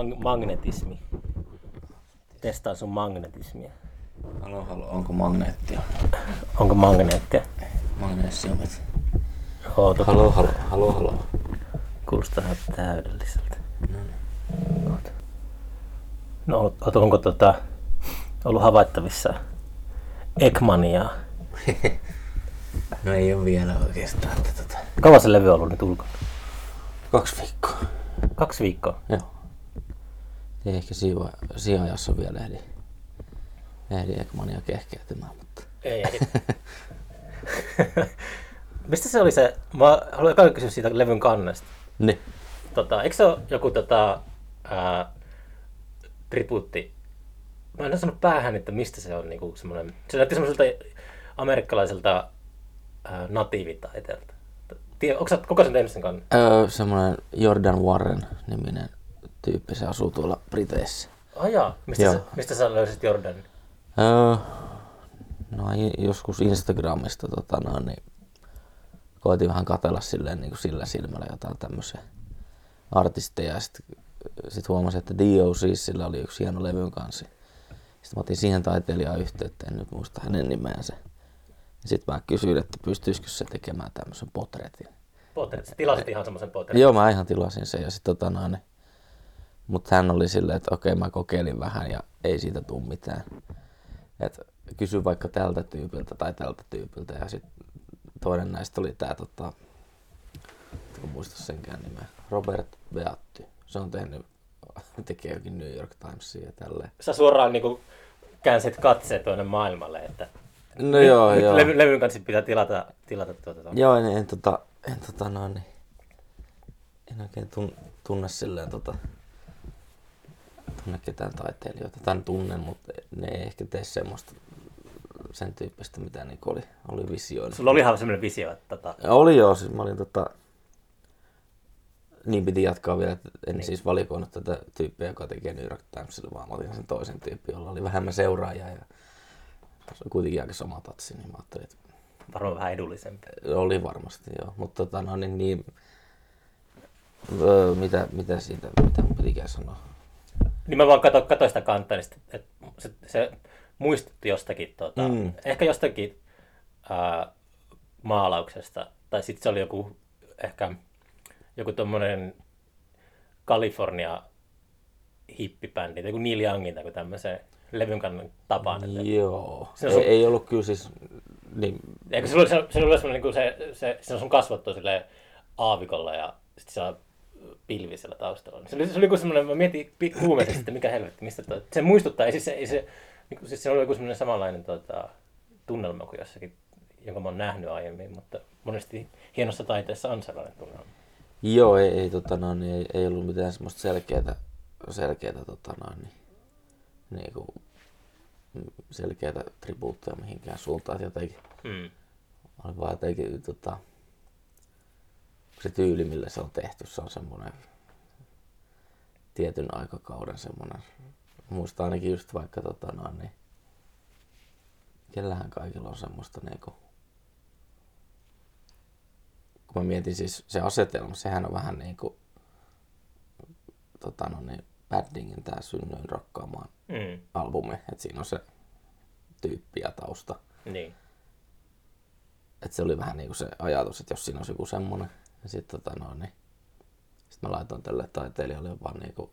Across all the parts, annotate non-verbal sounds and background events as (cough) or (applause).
Mag- magnetismi. Testaa sun magnetismia. Halo, halo, onko magneettia? Onko magneettia? Magnesiumit. Halo, halo, halo, halo. kuulostaa ihan täydelliseltä. No niin. No, oot- onko tota, ollut havaittavissa Ekmania? (laughs) No ei ole vielä oikeastaan. Tota... Kauan se levy on ollut nyt ulkona? Kaksi viikkoa. Kaksi viikkoa. Joo. Ei ehkä siinä, siinä ajassa vielä ehdi, ehdi Ekmania kehkeytymään, mutta... Ei, ei. (laughs) Mistä se oli se, mä haluan kysyä siitä levyn kannesta. Niin. Tota, eikö se ole joku tota, ää, tribuutti? Mä en ole sanonut päähän, että mistä se on niinku semmoinen, se näytti semmoiselta amerikkalaiselta ää, natiivitaiteelta. Onko sä koko sen tehnyt sen kannen? Öö, semmoinen Jordan Warren niminen tyyppi, se asuu tuolla Briteissä. Oh, jaa. Mistä, Joo. sä, mistä sä löysit Jordanin? Öö, no joskus Instagramista tota noin, niin koitin vähän katella silleen niin kuin sillä silmällä jotain tämmöisiä artisteja. ja Sitten sit huomasin, että D.O.C. sillä oli yksi hieno levyn kanssa. Sitten mä otin siihen taiteilijaan yhteyttä, en nyt muista hänen nimeänsä. Sitten mä kysyin, että pystyisikö se tekemään tämmöisen potretin. Potret. Tilasit ihan semmoisen potretin. Joo, mä ihan tilasin sen ja sitten tota noin, mutta hän oli silleen, että okei mä kokeilin vähän ja ei siitä tule mitään. Et kysy vaikka tältä tyypiltä tai tältä tyypiltä ja sitten toinen näistä oli tää tota, en muista senkään nimeä, Robert Beatty. Se on tehnyt, (laughs) tekee jokin New York Timesia ja tälleen. Sä suoraan niinku käänsit katseet tuonne maailmalle, että No joo, nyt joo. Levy, levyn kanssa pitää tilata, tilata tuota. tuota. Joo, en, en, tota, en, tota, no, niin, en oikein tun, tunne silleen tota, tunne ketään taiteilijoita. Tän tunnen, mutta ne ei ehkä tee semmoista sen tyyppistä, mitä niinku oli, oli visioinut. Sulla oli ihan semmoinen visio, että tota, Oli joo, siis mä olin tota, niin piti jatkaa vielä, että en niin. siis valikoinut tätä tyyppiä, joka tekee New York Timesille, vaan mä otin sen toisen tyypin, jolla oli vähemmän seuraajia ja se on kuitenkin aika sama tatsi, niin mä ajattelin, että varmaan vähän edullisempi. oli varmasti, joo. Mutta tota, no niin, niin öö, mitä, mitä siitä, mitä mun pitikään sanoa? Niin mä vaan katsoin, katsoin sitä kantaa, niin sit, et, se, se muistutti jostakin, tota, Mm. ehkä jostakin ää, maalauksesta. Tai sitten se oli joku, ehkä joku tommonen California hippibändi, joku Neil Youngin tai tämmöisen levyn kannan tapaan. Että, Joo. Se on ei, sun- ei, ollut kyllä siis, niin, Eikö se oli, se, se oli semmoinen, niin se, se, se, on sun kasvattu sille aavikolla ja sitten se on pilvi siellä taustalla. Se oli, se oli joku semmoinen, mä mietin kuumeisesti, että mikä helvetti, mistä toi, se muistuttaa, ei siis se, ei se niin kuin, siis se oli joku semmoinen samanlainen tota, tunnelma kuin jossakin, jonka mä oon nähnyt aiemmin, mutta monesti hienossa taiteessa on sellainen tunnelma. joo, ei, ei, tota, no, niin, ei, ei ollut mitään semmoista selkeätä, selkeätä, tota, no, niin, niin kuin, selkeätä tribuuttia mihinkään suuntaan, jotenkin Mm. oli vaan jotenkin tota, se tyyli, millä se on tehty, se on semmoinen tietyn aikakauden semmoinen, muista ainakin just vaikka tota noin, niin kellähän kaikilla on semmoista niinku, kun mä mietin siis se asetelma, sehän on vähän niinku tota no niin, Baddingin tää Synnyin rakkaamaan Mm. albumi, että siinä on se tyyppi ja tausta. Niin. että se oli vähän niinku se ajatus, että jos siinä olisi joku semmonen, ja sitten tota no, niin, sit mä laitoin tälle taiteilijalle vaan niinku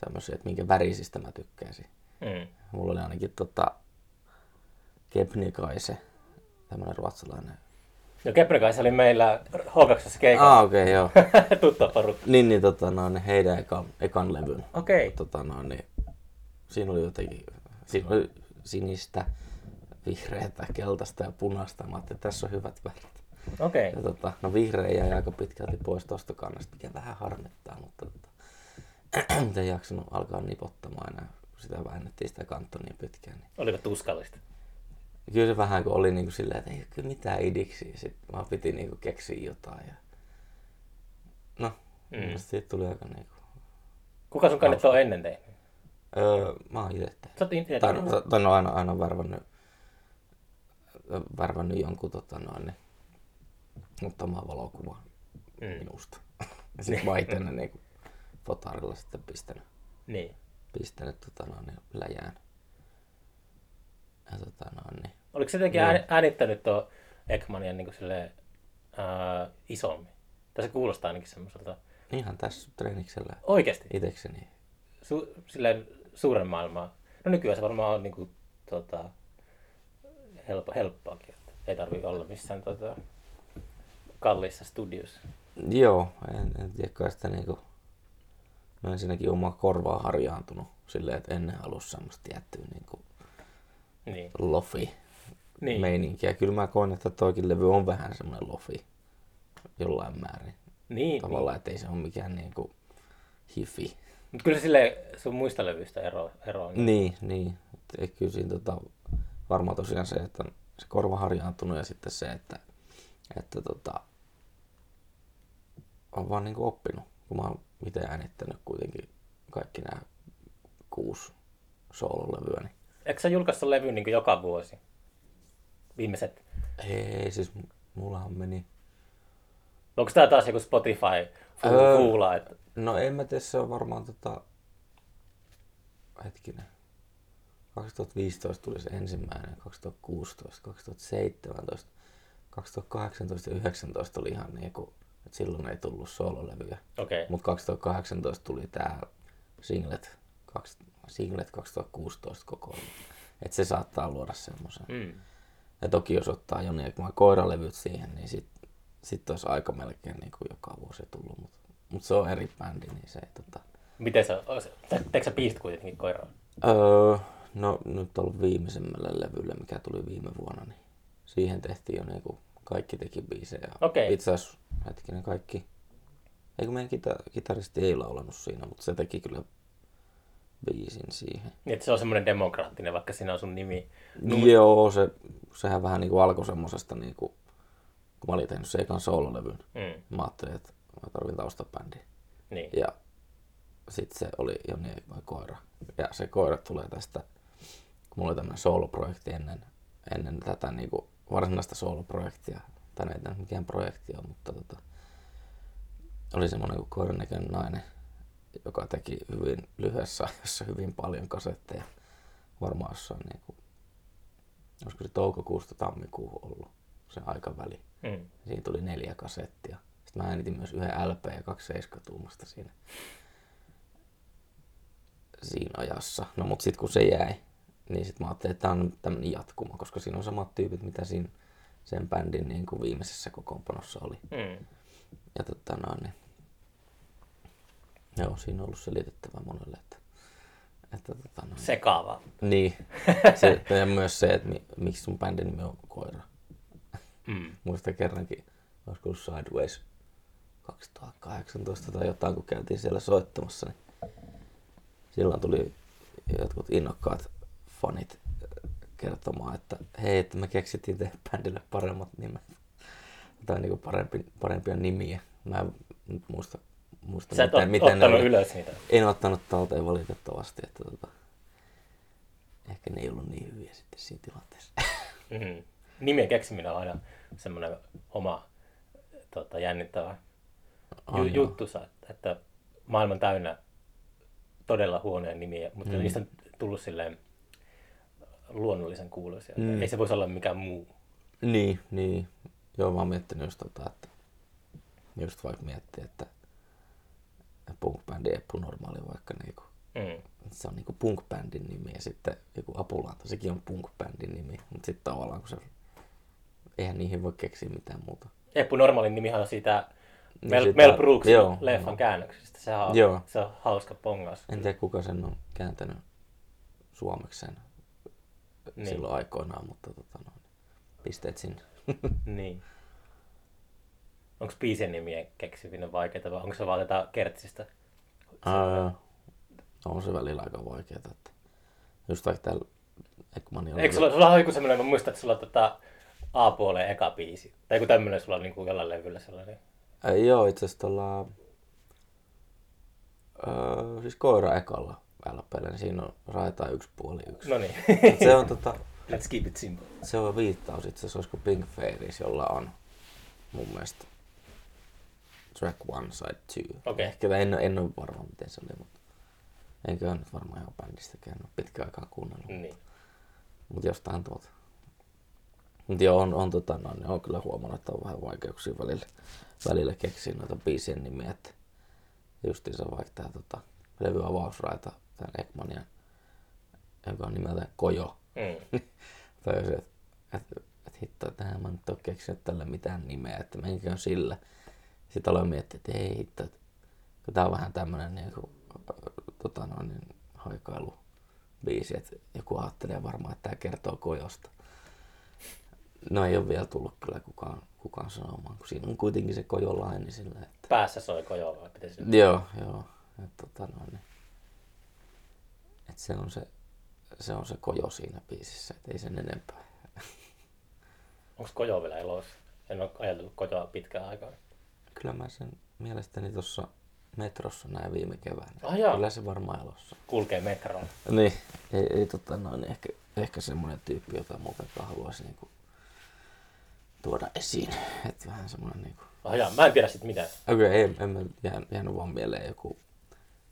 tämmöisiä, että minkä värisistä mä tykkäisin. Mm. Mulla oli ainakin tota Kebnekaise, tämmönen ruotsalainen. No Kepnekaisa oli meillä H2 keikalla. Ah, okei, okay, joo. (laughs) Tuttua porukka. niin, niin tota no, niin heidän ekan, ekan levyn. Okei. Okay. Tota no, niin, siinä oli jotenkin, siinä oli sinistä, vihreätä, keltaista ja punaista. Mä ajattelin, että tässä on hyvät värit. Okei. Ja tota, no vihreä jäi aika pitkälti pois tosta kannasta, mikä vähän harmittaa, mutta tota, (clears throat) en jaksanut alkaa nipottamaan enää, kun sitä väännettiin sitä kantta niin pitkään. Niin. Oliko tuskallista? Kyllä se vähän kun oli niinku silleen, että ei kyllä mitään idiksiä, sitten vaan piti niinku keksiä jotain. Ja... No, Mm. siitä tuli aika niinku... Kuka sun kannet on ennen tehnyt? Öö, mä oon itse tehnyt. Sä oot itse tehnyt. tai, tai no aina, aina värvännyt, värvännyt jonkun tota noin, niin, ottamaan valokuvan Mm. minusta. (laughs) Ja sitten mä itse ne niinku fotaarilla sitten pistänyt. Niin. pistänyt tota, no, niin, läjään. Ja, tota, no, niin. Oliko se jotenkin ääni- äänittänyt tuo Ekmania niin kuin silleen, ää, isommin? Tai se kuulostaa ainakin semmoiselta. Ihan tässä treeniksellä Oikeasti? itekseni. Su- silleen suuren maailmaa. No nykyään se varmaan on niin kuin, tota, helppo, helppoakin. Ei tarvi olla missään tota, kalliissa studiossa. Joo, en, en tiedä kai sitä niinku... No ensinnäkin oma korvaa harjaantunut silleen, että ennen halusi semmoista tiettyä niinku Niin. lofi Niin. meininkiä. Kyllä mä koen, että toikin levy on vähän semmoinen lofi jollain määrin. Niin, Tavallaan, että ei se ole mikään niinku hifi. Mutta kyllä se silleen sun muista levyistä ero, eroaa. Niin, niin. Et kyllä siinä tota, varmaan tosiaan se, että on se korva harjaantunut ja sitten se, että, että tota, on vaan niinku oppinut, kun mä oon itse äänittänyt kuitenkin kaikki nämä kuusi soololevyä. Niin. Eikö sä julkaista levy niin joka vuosi? Viimeiset. Ei, siis mullahan meni... Onko tää taas joku Spotify Öö. fuula, että No en mä tiedä, se on varmaan tota... Hetkinen. 2015 tuli se ensimmäinen, 2016, 2017, 2018 ja 2019 oli ihan niinku, että silloin ei tullut soololevyjä. okei. Mutta 2018 tuli tää Singlet, kaksi, Singlet 2016 kokoelma. Että se saattaa luoda semmoisen. Mm. Ja toki jos ottaa Joni Ekman koiralevyt siihen, niin sit, sit olisi aika melkein niin kuin joka vuosi tullut. Mutta mut se on eri bändi, niin se ei tota... Miten sä, te- teekö sä biisit kuitenkin koiraan? Öö, no nyt on ollut viimeisemmälle levylle, mikä tuli viime vuonna, niin siihen tehtiin jo niinku kaikki teki biisejä. Okei. Itse asiassa hetkinen kaikki. Eikö meidän kita- kitaristi ei laulanut siinä, mutta se teki kyllä biisin siihen. Niin, että se on semmoinen demokraattinen, vaikka siinä on sun nimi. Joo, se, sehän vähän niinku alkoi semmosesta niinku, kun mä olin tehnyt se ekan soololevyn. Mm. Mä ajattelin, että mä tarvin taustabändin. Niin. Ja sitten se oli Joni Ekman koira. Ja se koira tulee tästä, kun mulla oli tämmöinen sooloprojekti ennen, ennen tätä niinku varsinaista sooloprojektia. Tai ei tämä mikään projekti ole, mutta tota, oli semmoinen kuin koiran näköinen nainen, joka teki hyvin lyhyessä ajassa hyvin paljon kasetteja. Varmaan jossain niinku, olisiko se toukokuusta tammikuuhun ollut se aikaväli. Mm. Siinä tuli neljä kasettia. Sitten mä äänitin myös yhden LP ja kaksi 7 tuumasta siinä, siinä ajassa. No mut sitten kun se jäi, niin sitten mä ajattelin, että tää on tämmönen jatkuma, koska siinä on samat tyypit, mitä siinä sen bändin niin kuin viimeisessä kokoonpanossa oli. Mm. Ja tota noin, niin, joo, siinä on ollut selitettävää monelle, että, että tota noin, Sekaavaa. niin, (laughs) se, ja myös se, että mi, miksi sun bändin nimi on koira. Mm. Muistan kerrankin, olisiko ollut Sideways 2018 tai jotain, kun käytiin siellä soittamassa, niin silloin tuli jotkut innokkaat fanit kertomaan, että hei, että me keksittiin tehdä bändille paremmat nimet. Tai niinku parempi, parempia nimiä. Mä en nyt muista, muista Sä et ole ne ottanut oli. ylös niitä. En ottanut talteen valitettavasti, että tota, ehkä ne ei ollut niin hyviä sitten siinä tilanteessa. (laughs) Mm. Nimien keksiminen on aina semmoinen oma tota, jännittävä ju- joo. juttusa, että, että maailma on täynnä todella huonoja nimiä, mutta mm. niistä on tullut silleen luonnollisen kuuloisia. Mm. Ei se voisi olla mikään muu. Niin, niin. Joo, mä oon miettinyt just tota, että just vaikka miettii, että punk-bändi Eppu Normaali vaikka niinku, Mm. se on niinku punk-bändin nimi ja sitten joku Apulanta, sekin on punk-bändin nimi, mutta sitten tavallaan kun se, eihän niihin voi keksiä mitään muuta. Eppu Normaalin nimihan on siitä Niin Mel, siitä- Mel Brooksin joo, leffan joo. käännöksestä. Se on, Joo. se on hauska pongaus. En tiedä kuka sen on kääntänyt suomeksi sen Niin. silloin aikoinaan, mutta tota noin, pisteet sinne. (laughs) Niin. Onko biisien nimien keksiminen vaikeaa vai onko se vaan tätä kertsistä? Ää, on se välillä aika vaikeaa. Että just vaikka täällä Ekmanilla... Eikö sulla, sulla on joku semmoinen, mä muistan, että sulla on tota A-puoleen eka biisi. Tai joku tämmöinen sulla on niin kuin jollain levyllä sellainen. Ää, joo, itse asiassa tuolla... Öö, siis koira ekalla LPllä, niin siinä on raita yksi puoli yksi. No niin. Se on tota, Let's keep it simple. se on viittaus itse asiassa, olisiko Pink Fairies, jolla on mun mielestä track one, side two. Okei. Ehkä en, en ole varma, miten se oli, mutta Enkä ole nyt varmaan ihan bändistäkään, en ole pitkään aikaa kuunnellut. Niin. Mutta jostain tuolta. Mutta joo, on, on, tota, no, niin on kyllä huomannut, että on vähän vaikeuksia välillä, välillä keksiä noita biisien nimiä. Että justiinsa vaikka tämä tota, levy avausraita, tämän Ekmanian, joka on nimeltään Kojo. Mm. (laughs) tai se, että et, et hitto, että mä nyt ole keksinyt tällä mitään nimeä, että menkö sillä. Sitten aloin miettiä, että ei hitto, että kun tää on vähän tämmönen niin kuin, tota noin, niin, haikailu biisi, että joku ajattelee varmaan, että tämä kertoo kojosta. No ei ole vielä tullut kyllä kukaan, kukaan sanomaan, kun siinä on kuitenkin se kojolaini sillä, että... Päässä soi kojo vai pitäisi... Joo, joo. että tota noin, niin, et se on se, se on se kojo siinä biisissä, että ei sen enempää. Onko kojo vielä elossa? En ole ajatellut kojoa pitkään aikaa. Kyllä mä sen mielestäni tuossa metrossa näin viime keväänä. Ah, jaa. Kyllä se varmaan elossa. Kulkee metroon. Niin, ei, ei tota noin, ehkä, ehkä semmoinen tyyppi, jota muutenkaan haluaisi niinku tuoda esiin. Että vähän semmoinen niinku... Ah jaa, mä en tiedä sit mitään. Okei, okay, ei, en mä jää, jäänyt vaan mieleen joku,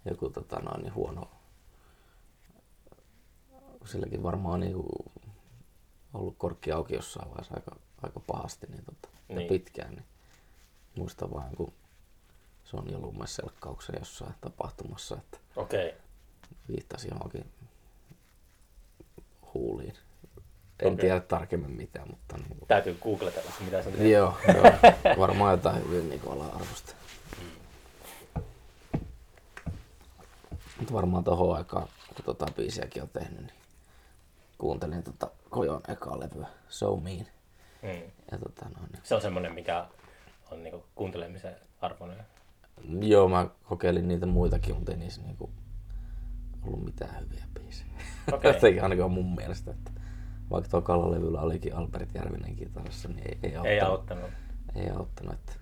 joku tota noin, niin huono... Silläkin varmaan niinku ollut korkki auki jossain vaiheessa aika, aika pahasti niin tota, niin. Niin. pitkään. Niin muistan vaan, kun Sonja Lumme selkkauksen jossain tapahtumassa, että. Okay. viittasi johonkin huuliin. En Okei. tiedä tarkemmin mitä, mutta niin kuin, Täytyy googletella se, mitä se on. joo, joo, (laughs) varmaan jotain hyvin niin ala-arvosta. Mutta varmaan tohon aikaan, kun tota biisiäkin on tehnyt, niin kuuntelin tota Kojon ekaa levyä, So Mean. Mm. Ja tota noin, niin, Se on semmonen, mikä on niinku kuuntelemisen arvoinen. joo, mä kokeilin niitä muitakin, mutta ei niissä niinku ollut mitään hyviä biisejä. Okei. (laughs) Jotenkin ainakin mun mielestä, että vaikka tuo levyllä olikin Albert Järvinen kitarassa, niin ei, ei, Ei auttanut. auttanut. ei auttanut, että,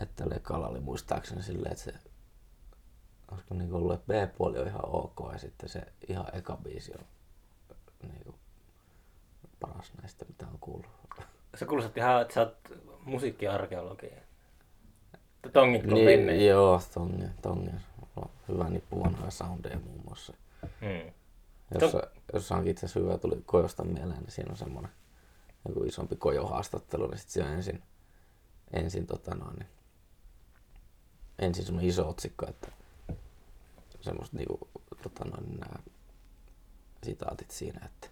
että Lekalla oli muistaakseni silleen, että se olisiko niin ollut, että B-puoli on ihan ok ja sitten se ihan eka biisi on niin kuin, paras näistä, mitä on kuullut. (laughs) Se kuulostaa ihan, että sä oot musiikkiarkeologi. Tongit kun Niin, joo, tonge. On Hyvä nippu vanhoja soundeja muun muassa. Mm. Jossa, jossa onkin itse asiassa hyvä, tuli Kojosta mieleen, niin siinä on semmoinen joku isompi Kojo-haastattelu, niin sitten siellä ensin, ensin, tota noin, niin, ensin semmoinen iso otsikko, että semmoista niinku, tota noin, nämä sitaatit siinä, että,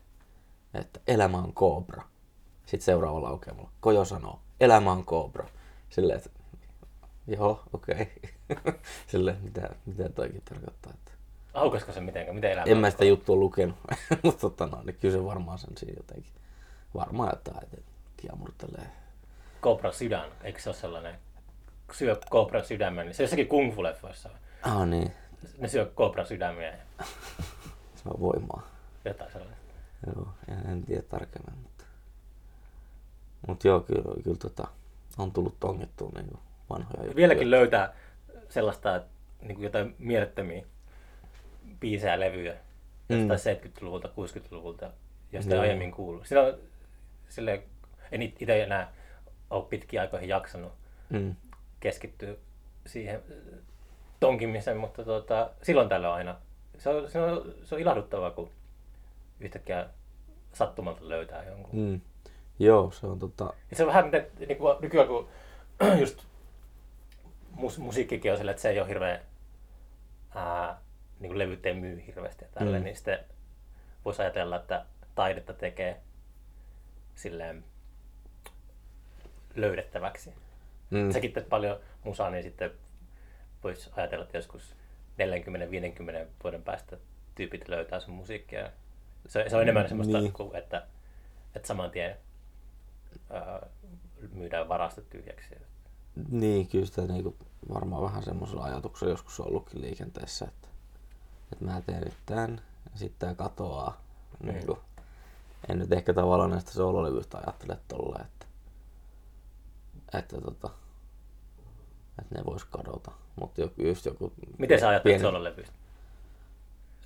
että elämä on koobra. Sitten seuraava laukeamalla, Kojo sanoo, elämä on koobra. Silleen, että joo, okei. Okay. (laughs) Silleen, mitä, mitä toikin tarkoittaa, että Aukasko se mitenkään? Miten elämä en mä sitä juttua lukenut, (laughs) mutta tota, no, niin kyllä se varmaan sen siinä jotenkin. Varmaan jotain, että kiamurtelee. Kobra sydän, eikö se ole sellainen? Syö kobran sydämen, niin se jossakin kung fu leffoissa. Ah niin, Ne syö kobran sydämiä (laughs) se on voimaa. Jotain sellaista. Joo, en, en tiedä tarkemmin, mutta... Mut joo, kyllä, kyllä tota, on tullut tongettua niin vanhoja juttuja. Vieläkin löytää sellaista niin kuin jotain mielettömiä biisejä levyjä jostain 70-luvulta, 60-luvulta, josta Joo. aiemmin kuullut. Siinä on, sille, en itse enää ole pitkiä aikoihin jaksanut Mm. keskittyä siihen äh, tonkimiseen, mutta tuota, silloin tällä aina. Se on, se, on, se on ilahduttavaa, kun yhtäkkiä sattumalta löytää jonkun. Mm. Joo, se on tota... Ja se on vähän miten niin kuin nykyään, kun (clears throat) just mus, musiikkikin on sillä, että se ei ole hirveän, ää, niin kuin levyt ei myy hirveästi ja tälle, Mm. niin sitten voisi ajatella, että taidetta tekee silleen löydettäväksi. Mm. Mm. Säkin teet paljon musaa, niin sitten voisi ajatella, että joskus 40-50 vuoden päästä tyypit löytää sun musiikkia. Se, se on enemmän semmoista, Niin. niin. kuin, että, että saman tien ää, myydään varastot tyhjäksi. Niin, kyllä sitä niinku varmaan vähän semmoisella ajatuksella joskus on ollutkin liikenteessä, että, että mä teen nyt tän ja sitten tää katoaa. Mm. Niinku, en nyt ehkä tavallaan näistä soololevyistä ajattele tolleen, että, että, tota, että ne vois kadota. Mutta just joku Miten sä ajattelet pieni- soololevyistä?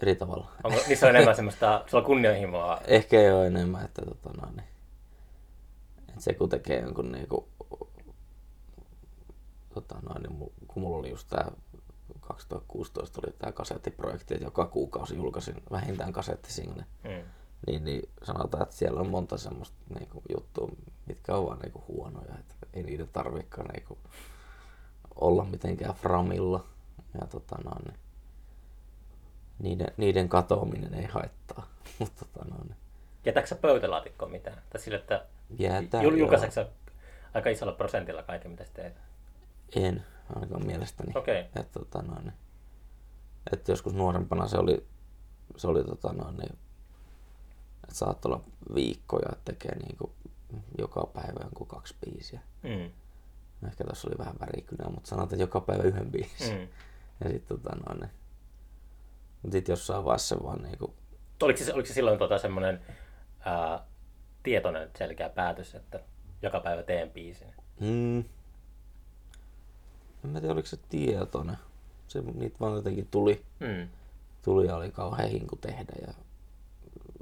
Eri tavalla. Onko niissä on enemmän semmoista, sulla on kunnianhimoa? Ehkä ei ole enemmän, että, tota, no, niin, että se kun tekee jonkun niinku, tota, no, niin, kun mulla oli just tää 2016 oli tämä kasettiprojekti, että joka kuukausi julkaisin vähintään kasettisingle. Mm. Niin, niin sanotaan, että siellä on monta semmoista niin kuin, juttua, mitkä ovat vaan niin kuin, huonoja. Että ei niiden tarvikaan niin kuin, olla mitenkään framilla. Ja tota, no, niin, niiden, niiden katoaminen ei haittaa. (laughs) Mutta tota, no, niin, Jätätkö sä pöytälaatikkoon mitään? Tai sille, että jäätää, jul- joo. julkaiseeko sä aika isolla prosentilla kaiken, mitä sä teet? En, ainakaan mielestäni. Okei. Että, tota, noin, että joskus nuorempana se oli, se oli tota, noin, niin, että saattoi olla viikkoja, että tekee niin kuin, joka päivä jonkun kaksi biisiä. Mm. Ehkä tuossa oli vähän värikynää, mutta sanotaan, että joka päivä yhden biisin. Mm. (laughs) Ja sitten tota, noin, mutta sitten jossain vaiheessa vaan niin kuin, Oliko, se, oliko se silloin tota semmoinen ää, tietoinen selkeä päätös, että joka päivä teen biisin? mm, en mä tiedä oliko se tietoinen. Se, niitä vaan jotenkin tuli. Mm. tuli ja oli kauhean hinku tehdä ja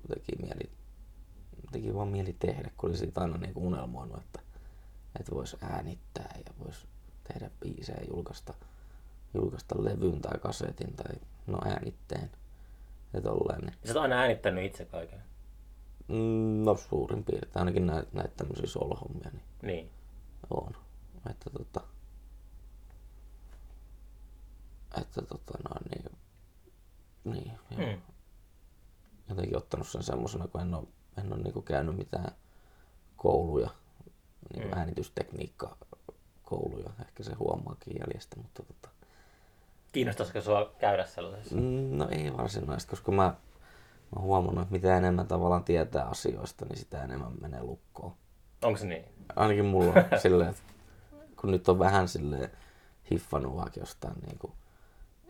teki mieli, teki vaan mieli tehdä, kun oli siitä aina niinku unelmoinut, että, että voisi äänittää ja voisi tehdä biisejä julkaista, julkaista levyn tai kasetin tai no äänitteen ja tolleen. Niin, sä oot aina äänittänyt itse kaiken. mm, no suurin piirtein, ainakin näitä, näitä tämmöisiä solohommia, niin Niin. on. Että tota, että tota noin, niin, niin, joo. Mm. jotenkin ottanut sen semmoisena, kun en ole, en ole niin käynyt mitään kouluja, niin Mm. mm. äänitystekniikka kouluja, ehkä se huomaakin jäljestä, mutta tota, Kiinnostaisiko sua käydä sellaisessa? mm, no ei varsinaisesti, koska mä, mä oon huomannut, että mitä enemmän tavallaan tietää asioista, niin sitä enemmän menee lukkoon. Onko se niin? Ainakin mulla on (laughs) silleen, että kun nyt on vähän silleen hiffannut vaikka jostain niin kuin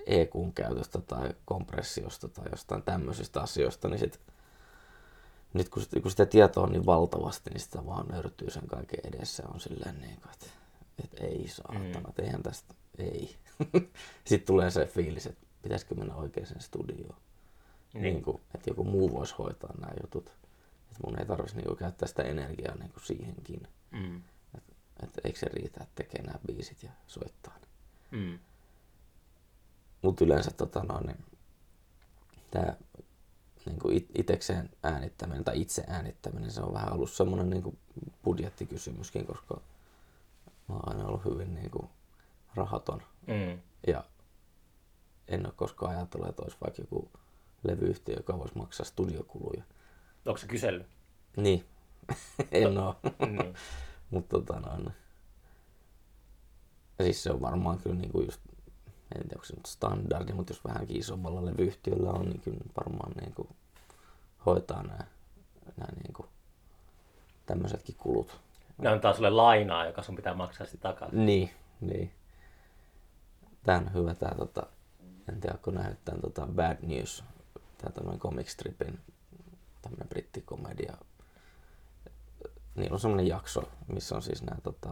EQn käytöstä tai kompressiosta tai jostain tämmöisistä asioista, niin sit, nyt kun, kun sitä tietoa on niin valtavasti, niin sitä vaan nörtyy sen kaiken edessä. On silleen niin kuin, että, että ei saatana, Mm. että eihän tästä, ei. (laughs) Sitten tulee se fiilis, että pitäisikö mennä oikeaan studioon. Niin. Niin. kuin, että joku muu voisi hoitaa nämä jutut. Että mun ei tarvitsisi niin käyttää sitä energiaa niin kuin siihenkin. Mm. Että eikö se riitä, että tekee nämä biisit ja soittaa ne. Mm. Mutta yleensä tota noin, niin, tämä niin kuin it- itekseen äänittäminen tai itse äänittäminen, se on vähän ollut semmoinen niin kuin budjettikysymyskin, koska mä oon aina ollut hyvin niin kuin rahaton Mm. ja en ole koskaan ajatellut, että olisi vaikka joku levyyhtiö, joka voisi maksaa studiokuluja. Onko se kysellyt? Niin, (laughs) en ole. niin. (laughs) Mutta tota noin. Ja siis se on varmaan kyllä niinku just, en tiedä onko se nyt standardi, mutta jos vähänkin isommalla levyyhtiöllä on, niin kyllä varmaan niinku hoitaa nämä, nämä niinku tämmöisetkin kulut. Ne antaa sulle lainaa, joka sun pitää maksaa sitten takaisin. Niin, niin. Tää on hyvä tää tota, en tiedä nähnyt tän tota Bad News, tää tämmönen comic stripin, tämmönen brittikomedia. Niillä on semmonen jakso, missä on siis nää tota,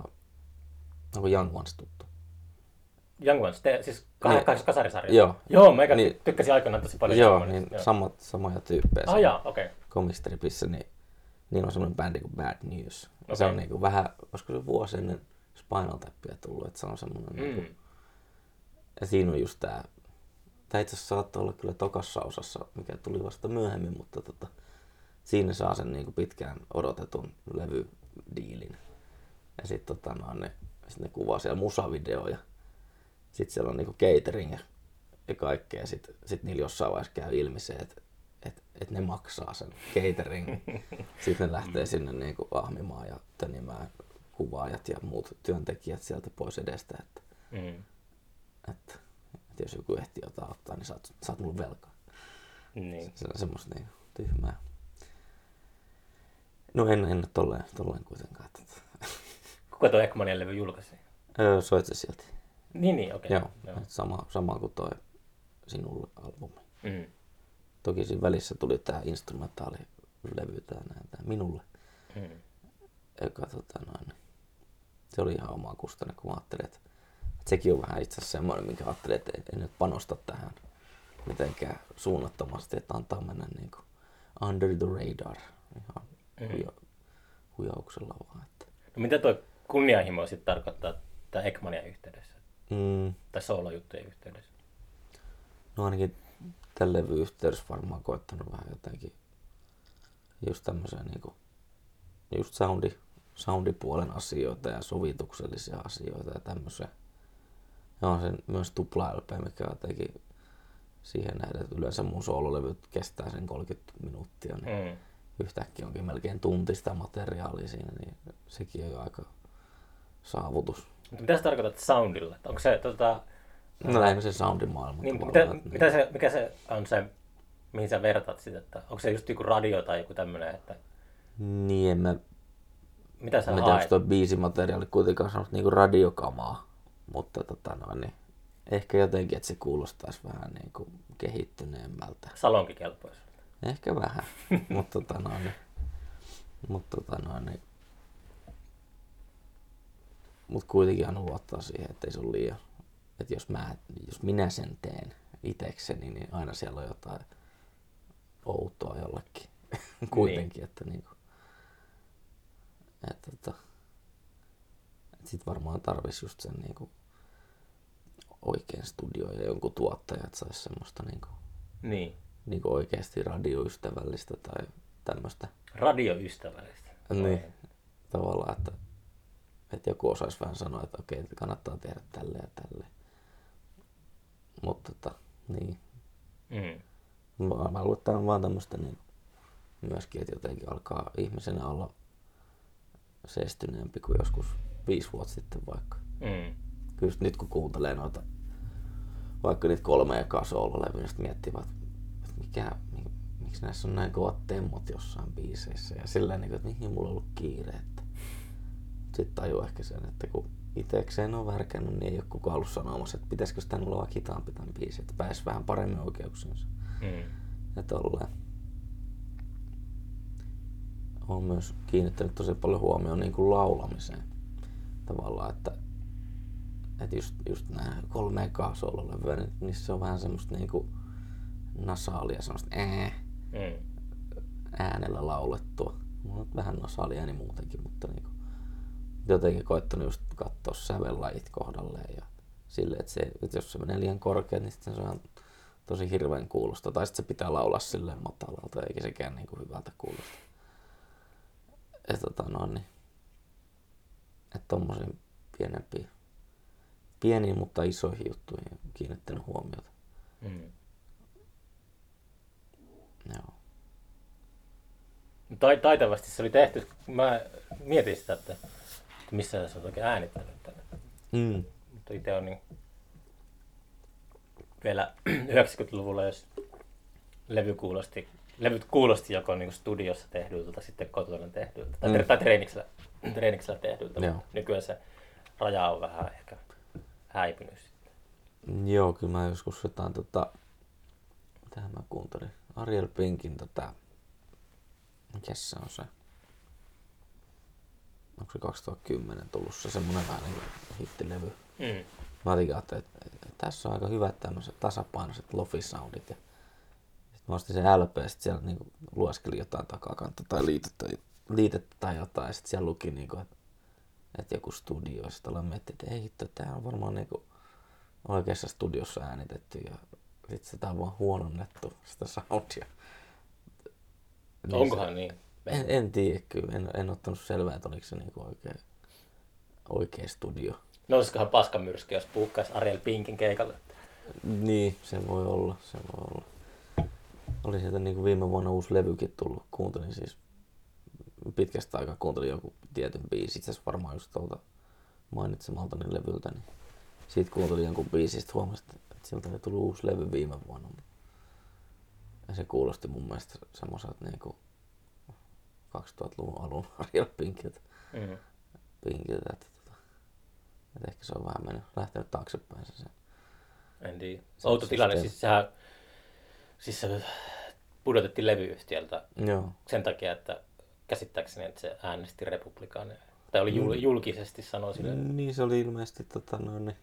onko Young Ones tuttu? Young Ones, te, siis Niin. kasarisarja. Joo. Joo, mä niin. Niin. tykkäsin aikoinaan tosi paljon. Joo, niin Onesista, samat, samoja tyyppejä. Ah jaa, okei. Okay. comic stripissä, niin niillä on semmoinen bändi kuin Bad News. Ja Se on niinku vähän, olisiko se vuosi ennen Spinal Tapia tullut, että se on semmoinen mm. niinku. Ja siinä on just tää, tää itse asiassa saattoi olla kyllä tokassa osassa, mikä tuli vasta myöhemmin, mutta tota, siinä saa sen niinku pitkään odotetun levydiilin. Ja sitten tota, no, ne, sit ne kuvaa siellä musavideoja. Sitten siellä on niinku catering ja, ja kaikkea. Sitten sit niillä jossain vaiheessa käy ilmi se, että et, et ne maksaa sen catering. (laughs) Sitten ne lähtee sinne niinku ahmimaan ja tönimään kuvaajat ja muut työntekijät sieltä pois edestä. Että, Mm. Että, että jos joku ehtii jotain ottaa, niin saat, saat mulle velkaa. Niin. Se on semmoista niinku tyhmää. No en, en ole tolleen, tolleen kuitenkaan. Että, (laughs) Kuka tuo Ekmanin levy julkaisi? öö, soit se silti. Niin, niin, okei. Joo, että sama, sama kuin toi sinulle albumi. Mm. Toki siinä välissä tuli tää instrumentaalilevy, nää, tää minulle, Mm. joka tota noin, se oli ihan oma kustanne, kun mä ajattelin, että sekin on vähän itse asiassa semmoinen, minkä ajattelin, että en, nyt panosta tähän mitenkään suunnattomasti, että antaa mennä niin kuin under the radar ihan Mhm. huija, huijauksella vaan. Että. No mitä tuo kunnianhimo sitten tarkoittaa tämän Ekmania yhteydessä? Mm, tai soolojuttujen yhteydessä? no ainakin tämän levyn yhteydessä varmaan koettanut vähän jotenkin just tämmöisiä niinku, just soundi, soundipuolen asioita ja sovituksellisia asioita ja tämmöisiä. Ja on sen myös tupla LP, mikä on jotenkin siihen nähden, että yleensä mun soololevyt kestää sen 30 minuuttia, niin Mm. yhtäkkiä onkin melkein tuntista materiaalia siinä, niin sekin on jo aika saavutus. Mutta mitä sä tarkoitat soundilla? Onko se tota... No lähinnä se soundimaailma Niin, tavallaan, mitä, että mitä se, mikä se on se, mihin sä vertaat sitä? Että onko se just joku radio tai joku tämmöinen, että Niin, en mä, mitä sä mä en tiedä, onko haet? tuo biisimateriaali kuitenkaan semmoista niinku radiokamaa, mutta tota noin, niin ehkä jotenkin, että se kuulostaisi vähän niinku kehittyneemmältä. Salonkikelpoisuus. Ehkä vähän, mutta tota noin, niin, mutta tota noin, niin, mut kuitenkin aina luottaa siihen, että ei se ole liian, että jos, mä, jos minä sen teen itekseni, niin aina siellä on jotain outoa jollekin (laughs) kuitenkin, että niinku, että tota, et sit varmaan tarvis just sen niinku oikein studio ja jonkun tuottaja, että sais semmoista niinku, Niin. niinku oikeasti radioystävällistä tai tämmöistä Radioystävällistä. niin, tavallaan, että, että joku osaisi vähän sanoa, että okei, että kannattaa tehdä tälle ja tälle. Mutta tota, niin. Mm. Mä, mä luulen, että on vaan tämmöistä niin, myöskin, että jotenkin alkaa ihmisenä olla seestyneempi kuin joskus viisi vuotta sitten vaikka. Mm. Sit nyt kun kuuntelee noita, vaikka niitä kolme ekaa soololevyä, niin miettii vaan, että mikä, mi- miksi näissä on näin kovat temmot jossain biiseissä. Ja sillä niin että mihin mulla on ollut kiire. Että sitten tajuu ehkä sen, että kun itekseen on värkännyt, niin ei ole kukaan ollut sanomassa, että pitäisikö sitä olla hitaampi tämän biisi, että pääsi vähän paremmin oikeuksiinsa. Mm. Ja tolleen. Olen myös kiinnittänyt tosi paljon huomioon niin kuin laulamiseen. Tavallaan, että, että just, just nämä kolme ekaa soololevyä, niin niissä on vähän semmoista niin kuin nasaalia, semmoista ää, Mm. äänellä laulettua. Mulla on vähän nasaali ääni muutenkin, mutta niin kuin, jotenkin koittanut just katsoa sävellajit kohdalleen ja silleen, että, se, että jos se menee liian korkealle, niin sitten se on tosi hirveän kuulosta. Tai sitten se pitää laulaa silleen matalalta, eikä sekään niin kuin hyvältä kuulosta. Ja tota no niin, että tommosiin pienempiin, pieniin mutta isoihin juttuihin kiinnittänyt huomiota. Mm. Joo. Tai, taitavasti se oli tehty. Mä mietin sitä, että, että missä sä oot oikein äänittänyt tänne. Mm. Mutta itse on niin vielä (clears throat) 90-luvulla, jos levy kuulosti, levyt kuulosti joko niin studiossa tehdyltä tai sitten kotona tehdyltä tai, Mm. tai treeniksellä, treeniksellä mutta Nykyään se raja on vähän ehkä häipynyt sitten. Joo, kyllä mä joskus jotain tota... Mitähän mä kuuntelin? Ariel Pinkin tota... Mikäs se on se? Onko se 2010 tullut se semmonen vähän niin hittilevy? Mm. Mä jotenkin ajattelin, että, että tässä on aika hyvät tämmöiset tasapainoiset lofi-soundit. Ja sit mä ostin sen LP, ja sit siellä niinku lueskelin jotain takakantta tai liitettä, liitettä tai jotain. Ja sit siellä luki, niinku, että, että joku studio. Ja sit aloin miettiä, että ei hitto, tää on varmaan niinku oikeassa studiossa äänitetty. Ja sit sitä on vaan huononnettu, sitä soundia. Niin Onkohan se- niin? En, en tiedä kyllä, en, en ottanut selvää, että oliko se niinku oikea, oikea studio. Nousikohan paskamyrsky, jos puhkaisi Ariel Pinkin keikalle? Niin, se voi olla, se voi olla. Oli sieltä niin kuin viime vuonna uusi levykin tullut. Kuuntelin siis pitkästä aikaa kuuntelin joku tietyn biisi. Itse asiassa varmaan just tuolta mainitsemaltani levyltä. Niin siitä kuuntelin jonkun biisin, sitten huomasin, että sieltä oli tullut uusi levy viime vuonna. Ja se kuulosti mun mielestä semmoiselta (laughs) niin kuin 2000-luvun alun Ariel Pinkiltä. Mm. Pinkiltä että, tota, että ehkä se on vähän mennyt, lähtenyt taaksepäin se. se. En tiedä. Outo tilanne, siis sehän siis se pudotettiin levyyhtiöltä Joo. sen takia, että käsittääkseni, että se äänesti republikaaneja. Tai oli jul- julkisesti sanoi sille. Niin se oli ilmeisesti tota noin, niin,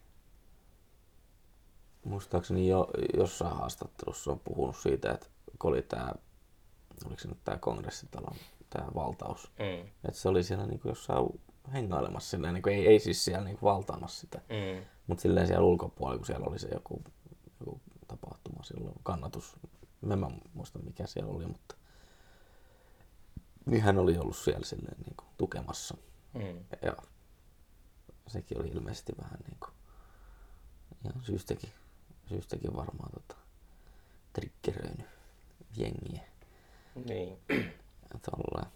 muistaakseni jo, jossain haastattelussa on puhunut siitä, että kun oli tää, oliko se nyt tää kongressitalon tää valtaus, Mm. että se oli siellä niin jossain hengailemassa silleen, niin kuin, ei, ei siis siellä niin kuin valtaamassa sitä. Mm. Mutta silleen siellä ulkopuolella, kun siellä oli se joku, joku tapahtuma silloin, kannatus, mä en mä muista mikä siellä oli, mutta niin hän oli ollut siellä silleen niin kuin, tukemassa. Mm. Ja sekin oli ilmeisesti vähän niin kuin, ihan syystäkin, syystäkin varmaan tota, triggeröinyt jengiä. Niin. Ja tolleen.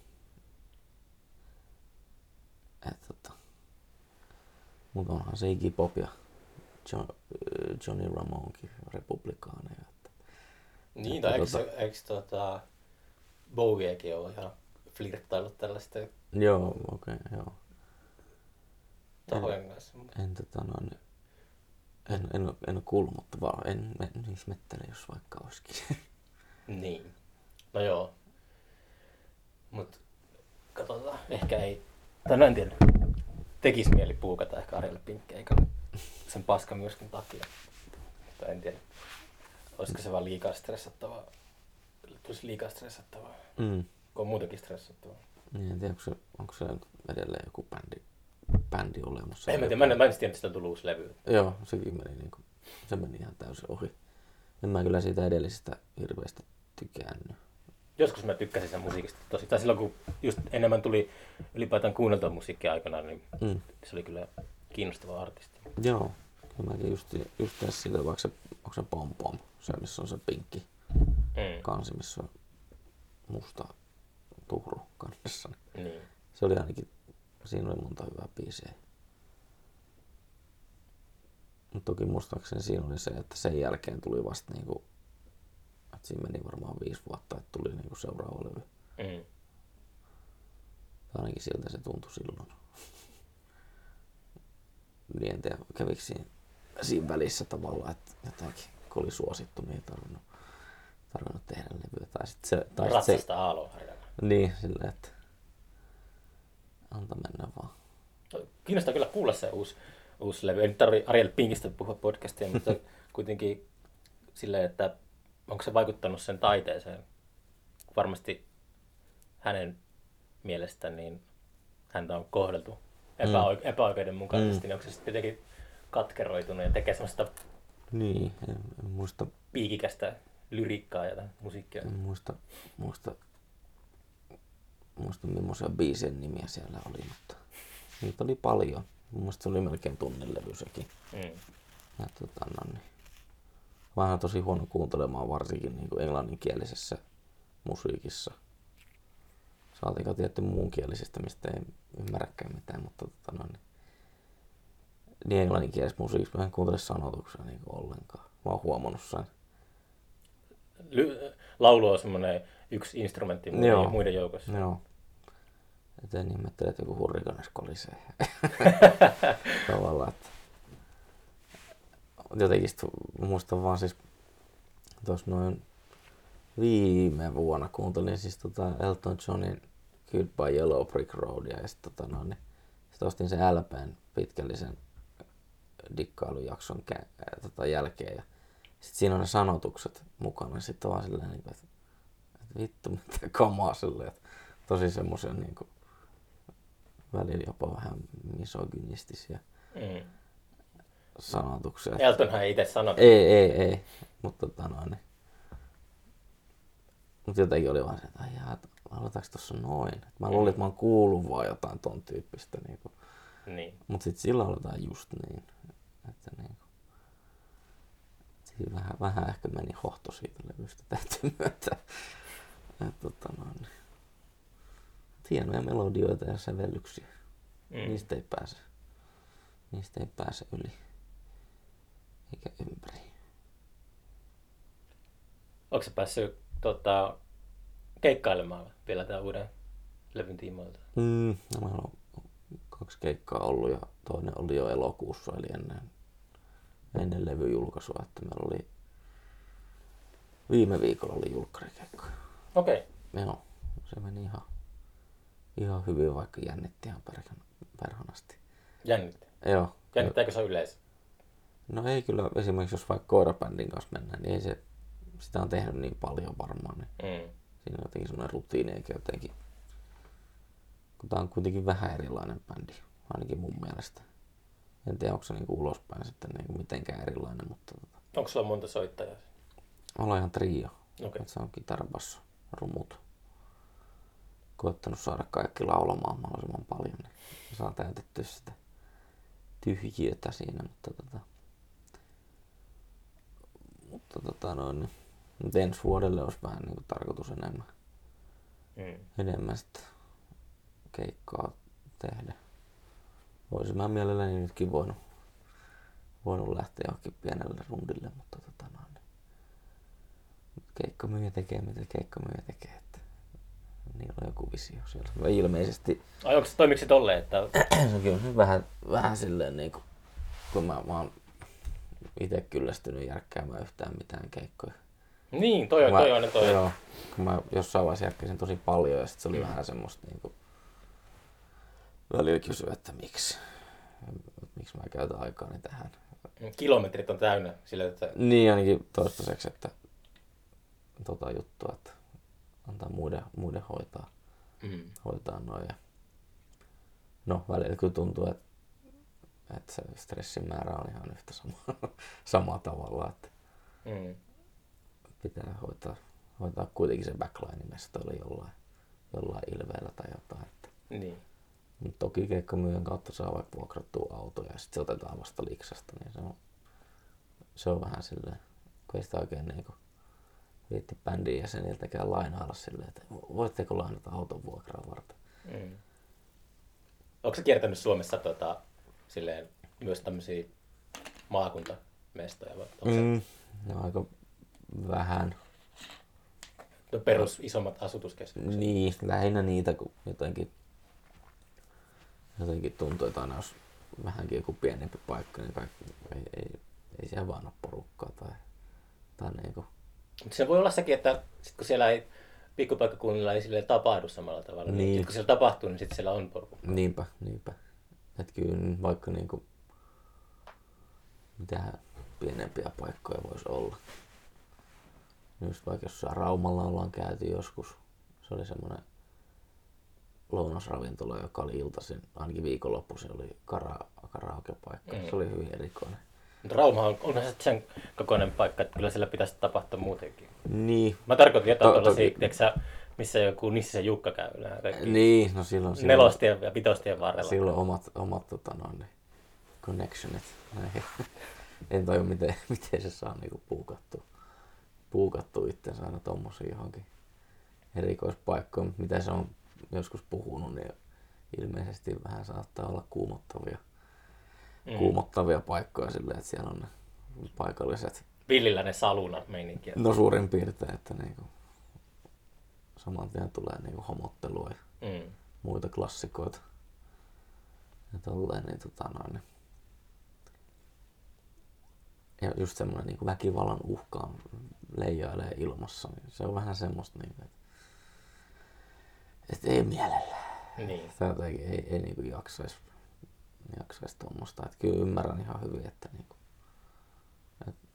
Et tota. Mut onhan se Iggy Pop ja John, äh, Johnny Ramonkin republikaaneja. Että. Niin, tai eikö, Tota- eikö tota, Bowiekin ole ihan flirttailut tällaisten Joo, okei, okay, joo. tahojen kanssa? En tota noin, en, en, en ole kuullut, mutta vaan en, en ihmettele, jos vaikka olisikin. (laughs) Niin. No joo. Mut katsotaan. Ehkä ei. Tai no en tiedä. Tekis mieli puukata ehkä Arjelle pinkkeikä sen paskan myöskin takia. Tai en tiedä. Olisiko se vaan liikaa stressattavaa? Tulisi liikaa stressattavaa. mm. Kun on muutenkin stressattavaa. Niin, en tiedä, onko se, onko se edelleen joku bändi, bändi olemassa. En mä tiedä, mä en, mä en tiedä, että sitä on tullut uusi levy. Joo, sekin meni, niin kuin, se meni ihan täysin ohi. En mä kyllä siitä edellisestä hirveästi tykännyt. Joskus mä tykkäsin sen musiikista tosi. Tai silloin kun just enemmän tuli ylipäätään kuunneltua musiikkia aikanaan, niin Mm. se oli kyllä kiinnostava artisti. Joo, kyllä mäkin just, just tässä sillä, vaikka se, onko se pom pom, se missä on se pinkki Mm. kansi, missä on musta tuhru kannessa. niin Niin. Se oli ainakin, siinä oli monta hyvää biisiä. Mutta toki muistaakseni siinä oli se, että sen jälkeen tuli vasta niinku, että siinä meni varmaan viisi vuotta, että tuli niinku seuraava levy. Mm. Ainakin siltä se tuntui silloin. niin en tiedä, kävikö siinä, siinä välissä tavallaan, että jotakin, kun oli suosittu, niin ei tarvinnut, tarvinnut tehdä levyä. Tai sitten se, tai sit se, Ratsasta aaloharjalla. Niin, silleen, että anta mennä vaan. Kiinnostaa kyllä kuulla se uusi, uusi levy. Ei nyt tarvi Ariel Pinkistä puhua podcastia, mutta (laughs) kuitenkin silleen, että onko se vaikuttanut sen taiteeseen. Varmasti hänen mielestään niin häntä on kohdeltu epäoike- epäoikeudenmukaisesti, mm. niin onko se sitten jotenkin katkeroitunut ja tekee semmoista Niin, en, en muista, piikikästä lyriikkaa ja musiikkia. en muista, muista, muista millaisia biisien nimiä siellä oli, mutta niitä oli paljon. Mun mielestä se oli melkein tunnin levy sekin. Mm. Ja, tota, no, niin. Vähän tosi huono kuuntelemaan varsinkin niin kuin englanninkielisessä musiikissa. Saatika tietty muunkielisestä, mistä ei ymmärräkään mitään, mutta tota, no, niin, niin englanninkielisessä musiikissa mä en kuuntele sanotuksia niin kuin ollenkaan. Mä oon huomannut sen. Ly- laulu on semmoinen yksi instrumentti muiden, Joo. muiden joukossa. Joo. Et en ihmettele, että joku hurrikanes kolisee. (laughs) Tavallaan, että jotenkin sit muistan vaan siis tuossa noin viime vuonna kuuntelin siis tota Elton Johnin Goodbye Yellow Brick Roadia ja sitten tota noin, niin sit ostin sen LPn pitkällisen dikkailujakson kä- tota jälkeen ja sitten siinä on ne sanotukset mukana. Sitten vaan silleen, niin kuin, että, että vittu mitä kamaa silleen, että tosi semmoisia niin kuin, välillä jopa vähän misogynistisiä Mm. sanotuksia. Eltonhan ei itse sano. Ei, ei, ei. Mutta tota noin. niin. Mut jotenkin oli vaan se, että jaa, lauletaanko tossa noin. Mä luulin, että mä oon kuullut vaan jotain ton tyyppistä. Niinku. Niin. Mut sit sillä lauletaan just niin. Että niinku. Siinä vähän, vähän ehkä meni hohto siitä levystä, täytyy myöntää. Et, tota noin. niin. Hienoja melodioita ja sävellyksiä. Mm. Niistä ei pääse. Niistä ei pääse yli. Eikä ympäri. Onko se päässyt tota, keikkailemaan vielä tämän uuden levyn tiimoilta? Mm, no meillä on kaksi keikkaa ollut ja toinen oli jo elokuussa, eli ennen, ennen levyjulkaisua, että meillä oli viime viikolla oli julkkarikeikka. Okei. Okay. Joo, se meni ihan, ihan hyvin, vaikka jännitti ihan perhan, perhanasti. Jännittää. Joo. Jännittääkö se yleensä? No ei kyllä, esimerkiksi jos vaikka koirabändin kanssa mennään, niin ei se, sitä on tehnyt niin paljon varmaan, niin Mm. siinä on jotenkin semmoinen rutiini, eikä jotenkin, kun tää on kuitenkin vähän erilainen bändi, ainakin mun mielestä. En tiedä, onko se niinku ulospäin sitten niinku mitenkään erilainen, mutta tota, Onko sulla monta soittajaa? ollaan ihan trio. Okei. Et se on kitara, basso, rumut. Koettanut saada kaikki laulamaan mahdollisimman paljon, niin saa täytettyä sitä tyhjiötä siinä, mutta tota, mutta tota noin, niin, nyt ensi vuodelle olisi vähän niin kuin tarkoitus enemmän, Mm. enemmän sitä keikkaa tehdä. Voisin mä mielelläni nytkin voinut, voinut lähteä johonkin pienelle rundille, mutta tota noin, keikkamyyjä tekee mitä keikkamyyjä tekee, että niillä on joku visio siellä. Mä ilmeisesti Ai onko se, toimiko se tolleen, että (clears throat) se on kyllä vähän, vähän silleen niin kuin, kun mä, mä oon itse kyllästynyt järkkäämään yhtään mitään keikkoja. niin, toi on, Mä- toi on, toi on. Joo, kun mä jossain vaiheessa järkkäsin tosi paljon ja sit se oli mm. vähän semmoista niinku, välillä kysyä, että miksi, miksi mä käytän aikaani tähän. Kilometrit on täynnä sillä, että Niin ainakin toistaiseksi, että tota juttua, että antaa muiden, muiden hoitaa, mm. hoitaa noin. Ja... No välillä kyllä tuntuu, että, että se stressin määrä on ihan yhtä sama, (laughs) sama tavalla, että Mm. pitää hoitaa, hoitaa kuitenkin se backline mestoilla jollain, jollain ilveellä tai jotain. Että. Niin. Mut toki keikkamyyjän kautta saa vaikka vuokrattua autoja ja sitten se otetaan vasta liksasta, niin se on, se on vähän silleen, kun ei sitä oikein niinku viitti bändin jäseniltäkään lainailla silleen, että voitteko lainata auton vuokraa varten. Mm. Onko se kiertänyt Suomessa tota, silleen, myös tämmöisiä maakuntamestoja? Vai onko se Mm, no aika vähän. no perus isommat asutuskeskukset? Niin, lähinnä niitä, kun jotenkin, jotenkin tuntuu, että aina jos vähänkin joku pienempi paikka, niin kaikki, ei, ei, ei siellä vaan ole porukkaa tai, tai niinku, Mutta se voi olla sekin, että sit kun siellä ei pikkupaikkakunnilla ei silleen tapahdu samalla tavalla, niin, Niin. niin kun siellä tapahtuu, niin sitten siellä on porukka. niinpä, niinpä. Että kyllä vaikka niinku, mitä pienempiä paikkoja voisi olla. Just vaikka jossain Raumalla ollaan käyty joskus, se oli semmoinen lounasravintola, joka oli iltaisin, ainakin viikonloppuisin oli kara, karaokepaikka. Mm. Se oli hyvin erikoinen. Mutta Rauma on, onhan se sen kokoinen paikka, että kyllä siellä pitäisi tapahtua muutenkin. Niin, Mä tarkoitin jotain To- tuollaisia, toki. tiedätkö sä, missä joku Nissisen Jukka käy kaikki niin, no silloin, silloin, nelostien ja vitostien varrella. silloin omat, omat tota, noin, niin, connectionit. näihin. (laughs) en tajua, miten, (laughs) miten se saa niinku puukattua, puukattua itsensä aina tommosiin johonkin erikoispaikkoihin. Mitä se on joskus puhunut, niin ilmeisesti vähän saattaa olla kuumottavia, Mm. kuumottavia paikkoja silleen, että siellä on ne paikalliset, Villillä ne saluna meininki. no suurin piirtein, että niinku, saman tien tulee niinku homottelua ja Mm. muita klassikoita. Ja tolleen, niin tota noin. niin- Ja just semmoinen niin väkivallan uhka leijailee ilmassa, niin se on vähän semmoista, niin, että, että ei mielellään. Niin. Sitä jotenkin ei, ei niin jaksaisi jaksais tuommoista. Että kyllä ymmärrän ihan hyvin, että, niin kuin, että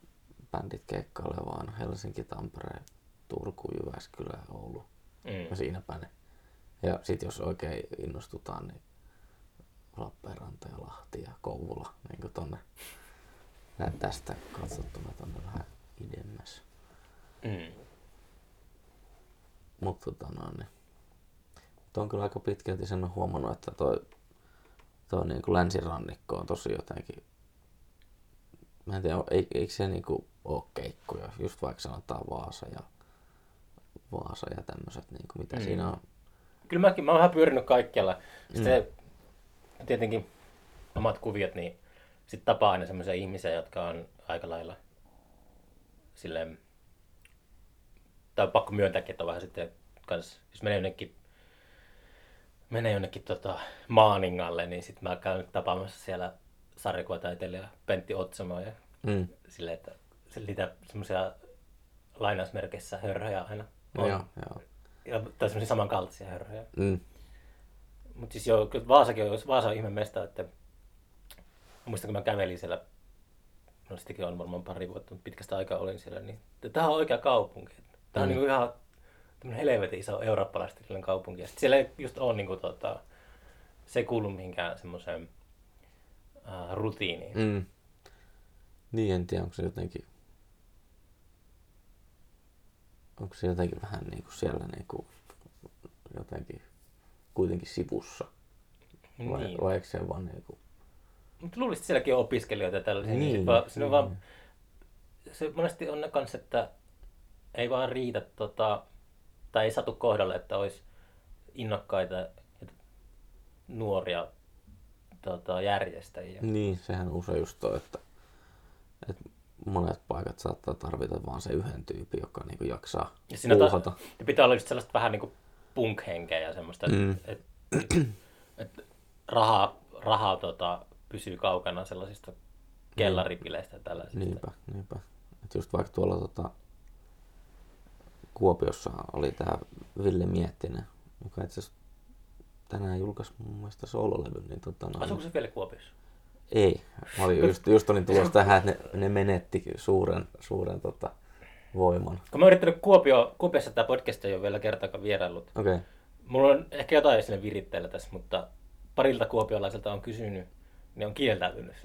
bändit keikkailee vaan Helsinki, Tampere, Turku, Jyväskylä ja Oulu Mm. ja siinäpä ne. Ja sit jos oikein innostutaan, niin Lappeenranta ja Lahti ja Kouvola, niin kuin tonne näin tästä katsottuna tonne vähän idemmäs. Mm. Mutta tota noin, niin. On kyllä aika pitkälti sen huomannut, että toi, toi niin kuin länsirannikko on tosi jotenkin, mä en tiedä, ei, eikö se niin kuin ole keikkoja, just vaikka sanotaan Vaasa ja Vaasa ja tämmöiset, niin kuin mitä Mm. mm. siinä on. Kyllä mäkin, mä oon vähän pyörinyt kaikkialla. Sitten tietenkin omat kuviot, niin sitten tapaa aina semmoisia ihmisiä, jotka on aika lailla silleen, tai on pakko myöntääkin, että on vähän sitten kans, jos menee jonnekin, menee jonnekin tota, Maaningalle, niin sitten mä käyn tapaamassa siellä sarjakuvataiteilija Pentti Otsamoa ja Mm. silleen, että se niitä semmoisia lainausmerkeissä hörhöjä aina on. joo, joo. Ja, tai semmoisia samankaltaisia hörhöjä. Mm. Mutta siis joo, kyllä Vaasakin on, Vaasa on ihme mesta, että muistan kun mä kävelin siellä, no sittenkin on varmaan pari vuotta, mutta pitkästä aikaa olin siellä, niin tämä on oikea kaupunki. Tämä on Mm. niinku ihan tämmöinen helvetin iso eurooppalaistillinen kaupunki. Ja sit siellä ei just ole niinku, tota, se ei kuulu mihinkään semmoiseen äh, rutiiniin. Mm. Niin, en tiedä, onko se jotenkin... Onko se jotenkin vähän niin kuin siellä niin kuin jotenkin kuitenkin sivussa? Vai, Niin. vai eikö se vaan niin kuin... Mutta luulisin, että sielläkin on opiskelijoita tällaisia. Niin, Niin, vaan, on niin. vaan, se monesti on ne kanssa, että ei vaan riitä, tota, tai ei satu kohdalle, että olisi innokkaita ja nuoria tota, järjestäjiä. Niin, sehän on usein just toi, että, että monet paikat saattaa tarvita vaan se yhden tyypin, joka niin kuin jaksaa Ja siinä puuhata. ja pitää olla just sellaista vähän niin kuin punk-henkeä ja semmoista, Mm. että et, et rahaa, rahaa tota, pysyy kaukana sellaisista kellaripileistä ja tällaisista. Niinpä, niinpä. Et just vaikka tuolla tota, Kuopiossa oli tää Ville Miettinen, joka itse asiassa tänään julkaisi mun mielestä soololevyn, niin tota, noin, Asuuko se vielä Kuopiossa? ei. Mä olin just, just olin tulossa tähän, että ne, ne menetti suuren, suuren tota, voiman. Kun mä oon yrittänyt Kuopio, Kuopiossa tämä podcast ei ole vielä kertaakaan vieraillut. Okei, okay. Mulla on ehkä jotain sinne viritteillä tässä, mutta parilta kuopiolaiselta on kysynyt, niin on kieltäytynyt.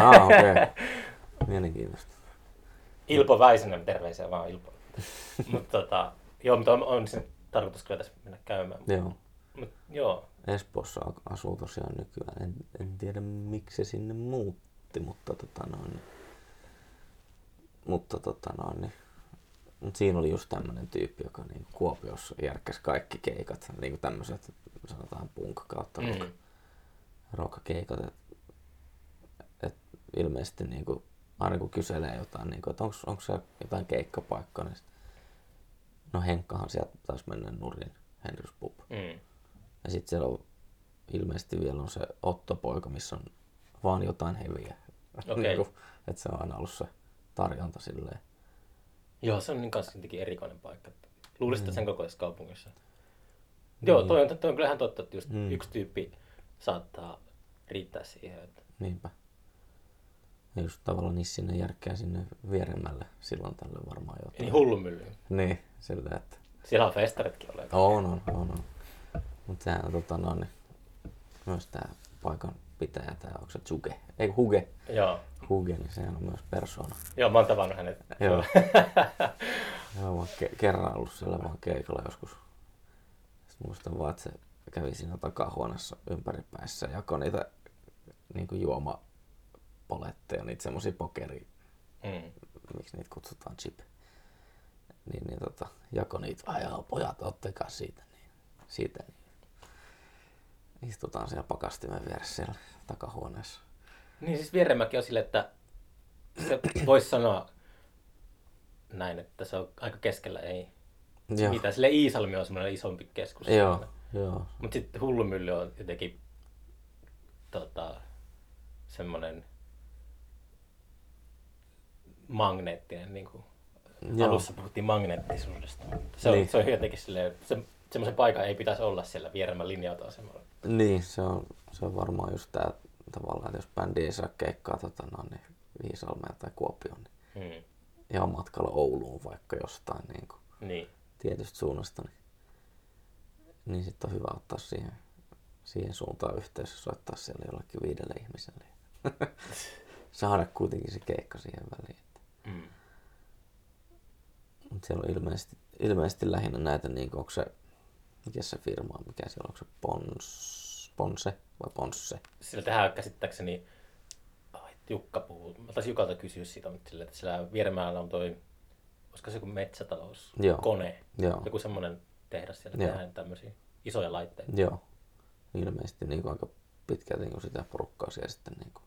ah, okei. Okay. (laughs) Mielenkiintoista. Ilpo Väisänen, terveisiä vaan Ilpo. (laughs) mutta tota, joo, mutta on, on sen tarkoitus kyllä tässä mennä käymään. Joo. Mut, joo, Espoossa asuu tosiaan nykyään. En, en tiedä miksi se sinne muutti, mutta tota noin, mutta tota noin, niin, mut siinä oli just tämmönen tyyppi, joka niin Kuopiossa järkkäsi kaikki keikat, niin kuin tämmöiset sanotaan punk kautta rock, Mm. rock-keikat. Et, et ilmeisesti niin kuin, aina kun kyselee jotain, niin kuin, että onko se jotain keikkapaikkaa, niin sit, no Henkkahan sieltä taas mennä nurin, Henrys Pub. mm. Ja sitten siellä on ilmeisesti vielä on se Otto-poika, missä on vaan jotain heviä. (laughs) Okei. Niinku, että se on aina ollut se tarjonta silleen. joo, se on niin kanssa jotenkin erikoinen paikka. Luulisin, että sen kokoisessa kaupungissa. Niin. Joo, toi on, toi on kyllä ihan totta, että just Mm. yksi tyyppi saattaa riittää siihen. Että... Niinpä. Ja just tavallaan niissä sinne järkkää sinne vieremmälle silloin tälle varmaan jotain. Niin hullumylly. Niin, silleen, että Siellä on festaritkin ole. on, on, on, on. Mutta sehän on tota no, niin, myös tää paikan pitäjä, tää onko se Zuge, ei Huge, Joo. Huge, niin sehän on myös persona. Joo, mä oon tavannut hänet. Joo. Joo, (laughs) mä oon ke- kerran ollut siellä vaan keikalla joskus. Sitten muistan vaan, että se kävi siinä takahuoneessa ympäripäissä ja jakoi niitä niin kuin juomapoletteja, niitä semmosia pokeri, Mm. miksi niitä kutsutaan chip. Niin, niin tota, jako niitä, joo, pojat, ottakaa siitä. Niin, siitä niin. Istutaan siellä pakastimen vieressä siellä takahuoneessa. Niin siis Vieremäki on sille, että se voisi sanoa näin, että se on aika keskellä, ei Joo, mitä. Sille Iisalmi on semmoinen isompi keskus. joo, joo. Mutta sitten Hullumylly on jotenkin tota, semmoinen magneettinen, niin kuin Joo. alussa puhuttiin magneettisuudesta. Se on, Niin. se on jotenkin silleen, se, semmoisen paikan ei pitäisi olla siellä Vieremän linja-autoasemalla. Niin, se on, se on varmaan just tää tavallaan, että jos bändi ei saa keikkaa tota, no, niin Viisalmeen tai Kuopioon, niin Hmm. ihan matkalla Ouluun vaikka jostain niin kuin, Niin. tietystä suunnasta, niin, niin sitten on hyvä ottaa siihen, siihen suuntaan yhteys ja soittaa siellä jollekin viidelle ihmiselle. (laughs) Saada kuitenkin se keikka siihen väliin. Mm. Mutta siellä on ilmeisesti, ilmeisesti lähinnä näitä, niin kuin, onko se, mikä se firma on, mikä siellä on, onko se Pons, Ponse vai Ponsse? Sillä tehdään käsittääkseni, ai, Jukka puhuu, mä taisin Jukalta kysyä siitä, mutta sillä, että siellä Vieremäellä on toi, olisiko se joku metsätalous, Joo. kone, Joo. joku semmoinen tehdas siellä, Joo. tehdään tämmöisiä isoja laitteita. Joo. Ilmeisesti niin kuin aika pitkälti niin kuin sitä porukkaa siellä sitten niin kuin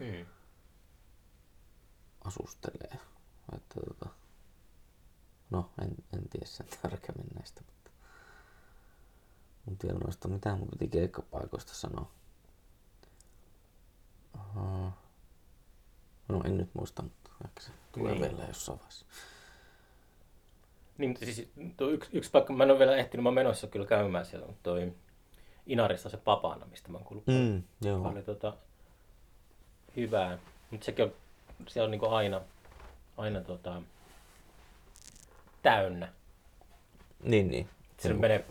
Mm. Asustelee. Että, tota, no, en, en tiedä sen tarkemmin näistä, mutta en tiedä noista, mitä mun piti keikkapaikoista sanoa. Aha. No en nyt muista, mutta ehkä se tulee Niin. vielä jossain vaiheessa. Niin, mutta siis tuo yksi, yksi paikka, mä en ole vielä ehtinyt, mä menossa kyllä käymään siellä, mutta toi Inarissa se Papana, mistä mä oon kuullut Mm, joo. paljon tota, hyvää. Mutta sekin on, se on niinku aina, aina tota, täynnä. Niin, niin. Sinne Joo. menee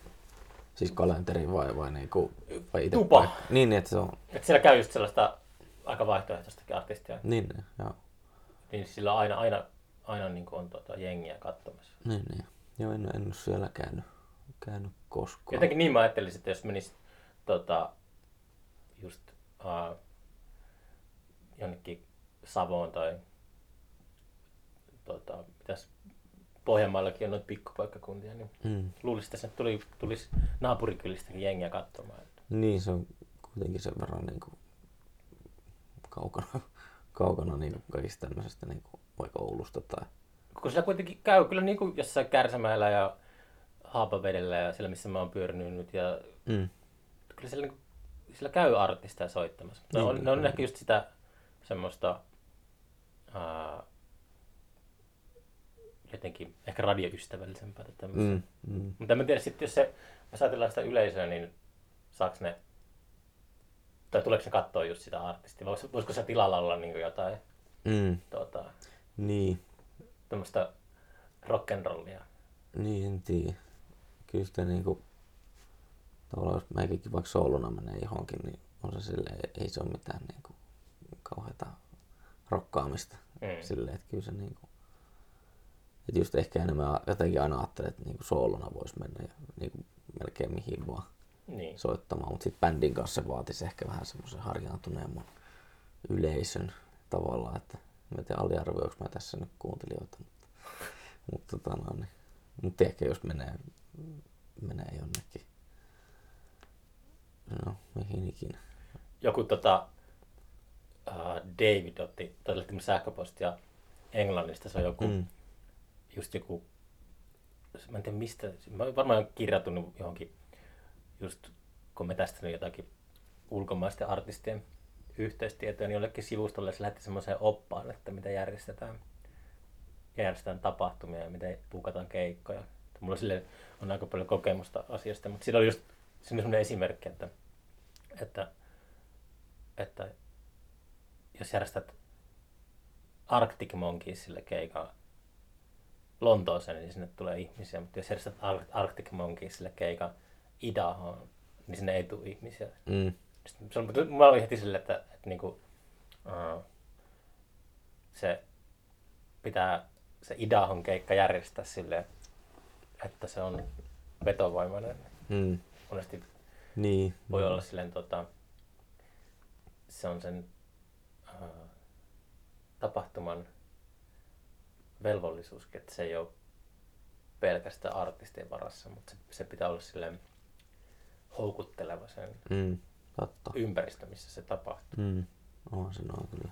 Siis kalenteri vai, vai, niinku, vai itse Tupa. paikka? Niin, että se on. Et siellä käy just sellaista aika vaihtoehtoistakin artistia. Niin, niin, joo. Niin sillä aina, aina, aina niin on tota, jengiä katsomassa. Niin, niin. Joo, en, en ole siellä käynyt, käynyt koskaan. Jotenkin niin mä ajattelisin, että jos menis tota, just uh, jonnekin Savoon tai tota, mitäs Pohjanmaallakin on noita pikkupaikkakuntia, niin Mm. luulisin, että tuli, tulisi naapurikylistäkin jengiä katsomaan. Niin, se on kuitenkin sen verran niin kuin, kaukana, (laughs) kaukana niin kuin kaikista tämmöisestä niin kuin, vaikka Oulusta tai... Kun siellä kuitenkin käy kyllä niin kuin jossain Kärsämäellä ja Haapavedellä ja siellä missä mä oon pyörinyt nyt ja Mm. kyllä siellä, niin, siellä käy artisteja soittamassa. Ne Niin, on, ne on ehkä just sitä semmoista ää, jotenkin ehkä radioystävällisempää. Mm. Mm. Mutta en tiedä sitten, jos se, jos ajatellaan sitä yleisöä, niin saaks ne, tai tuleeko ne katsoa just sitä artistia? Voisiko, voisiko se tilalla olla niin jotain Mm. tuota, Niin, tämmöistä rock'n'rollia? niin en tiedä. Kyllä sitä niinku, tavallaan jos meikäkin vaikka soolona menee johonkin, niin on se silleen, ei se ole mitään niinku kauheata rokkaamista. Mm. Silleen, että kyllä se niinku, että just ehkä enemmän jotenkin aina ajattelee, että niinku soolona voisi mennä ja niinku melkein mihin vaan Niin. soittamaan, mutta sitten bändin kanssa se vaatisi ehkä vähän semmoisen harjaantuneemman yleisön tavallaan, että mä en tiedä aliarvioinko mä tässä nyt kuuntelijoita, mutta, mutta tota no, niin, mutta ehkä jos menee, menee jonnekin, no mihin ikinä. joku tota, uh, David otti, tai sähköpostia Englannista, se on joku, mm. Just joku, mä en tiedä mistä, mä varmaan kirjautunut johonkin, just kun me tästä jotakin ulkomaisten artistien yhteistietoja, niin jollekin sivustolle se lähetti semmoiseen oppaan, että mitä järjestetään, järjestetään tapahtumia ja miten puukataan keikkoja. Mulla sille on aika paljon kokemusta asiasta, mutta siinä oli just semmoinen esimerkki, että, että että jos järjestät Arctic Monkeysille keikan Lontooseen, niin sinne tulee ihmisiä, mutta jos järjestät Ar- Arctic Monkeysille keikan Idahoon, niin sinne ei tule ihmisiä. Mm. Sitten se on, mä olin heti silleen, että, että niinku, uh, se pitää se Idahon keikka järjestää silleen, että se on vetovoimainen. Mm. Monesti Niin. voi olla silleen tota, se on sen tapahtuman velvollisuus, että se ei ole pelkästään artistien varassa, mutta se, se pitää olla silleen houkutteleva sen Mm. Totta. ympäristö, missä se tapahtuu. Mm. On se noin kyllä.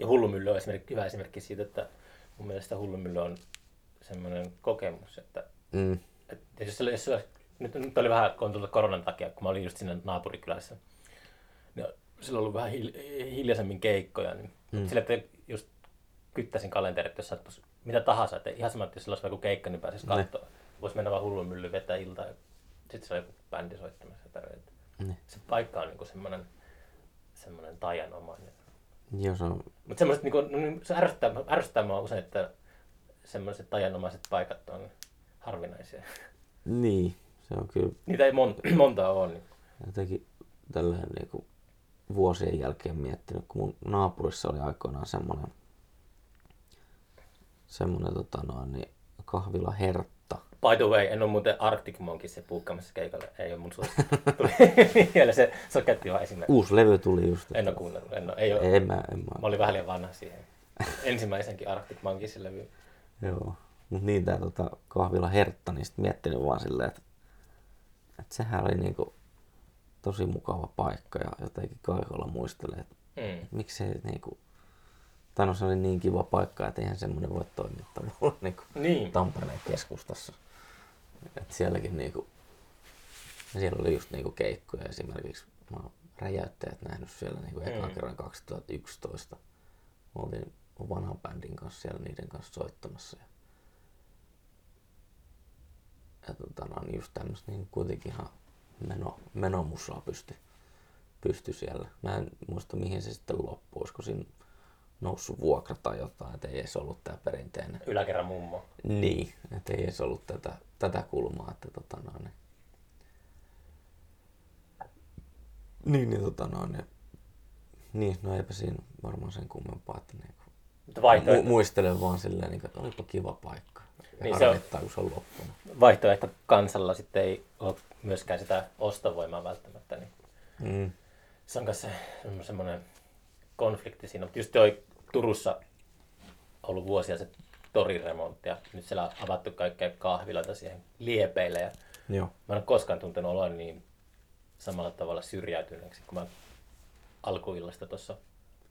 Ja Hullumylly on esimerkki, hyvä esimerkki siitä, että mun mielestä Hullumylly on semmoinen kokemus, että Mm. et jos, jos, nyt, nyt oli vähän, kun koronan takia, kun mä olin just siinä naapurikylässä, sillä on ollut vähän hil, hiljaisemmin keikkoja, niin Mm. mm. sillä, että just kyttäisin kalenterit, jos sattuisi mitä tahansa, että ihan sama, että jos sillä olisi joku keikka, niin pääsisi Ne. katsoa. Voisi mennä vaan hullun mylly vetää iltaa ja sitten se on joku bändi soittamassa. tälleen. Niin. Se paikka on niinku semmoinen, semmoinen taianomainen. Joo, se on, Mutta semmoiset, niinku, no, niin se ärsyttää, ärsyttää mua usein, että semmoiset taianomaiset paikat on harvinaisia. niin, se on kyllä Niitä ei mon, monta ole. Niin. jotenkin tälleen niinku vuosien jälkeen miettinyt, kun mun naapurissa oli aikoinaan semmoinen semmoinen tota noin, niin kahvila Hertta. By the way, en ole muuten Arctic Monkeys se puukkaamassa keikalle. Ei ole mun suosikki. (laughs) Tuli vielä se soketti vaan esimerkki. Uusi levy tuli just. En ole kuunnellut. En ole, ei ole. En mä, en mä. Mä olin vähän liian vanha siihen. Ensimmäisenkin Arctic Monkeysin levy. Joo. Mut niin tää tota, kahvila Hertta, niin sit miettinyt vaan silleen, että, että sehän oli niinku tosi mukava paikka ja jotenkin kaikolla muistelee, että Mm. miksei niinku, tai no se oli niin kiva paikka, että eihän semmoinen voi toimia tavallaan (laughs) niinku Niin. Tampereen keskustassa. Et sielläkin niinku, siellä oli just niinku keikkoja esimerkiksi. Mä oon räjäyttäjät nähnyt siellä niinku ekan Mm. kerran 2011. Mä oltiin vanhan bändin kanssa siellä niiden kanssa soittamassa. Ja, ja tota, no, niin just tämmöistä niin kuitenkin ihan meno, menomussaa pysty, pysty siellä. Mä en muista mihin se sitten loppui, olisiko siinä noussut vuokra tai jotain, että ei edes ollut tämä perinteinen. Yläkerran mummo. Niin, että ei edes ollut tätä, tätä kulmaa, että tota noin, Niin, niin, niin tota noin, niin-, niin, no eipä siinä varmaan sen kummempaa, että niin Vaihtoehto... Mu- muistelen vaan silleen, niin että olipa kiva paikka. Niin, ja niin se on... kun se on loppunut. Vaihtoehto kansalla sitten ei ole myöskään sitä ostovoimaa välttämättä. Niin Mm. se on kanssa se, semmoinen konflikti siinä. Mutta just toi Turussa ollut vuosia se toriremontti ja nyt siellä on avattu kaikkea kahviloita siihen liepeille. Ja Joo. mä en ole koskaan tuntenut oloa niin samalla tavalla syrjäytyneeksi, kun mä alkuillasta tuossa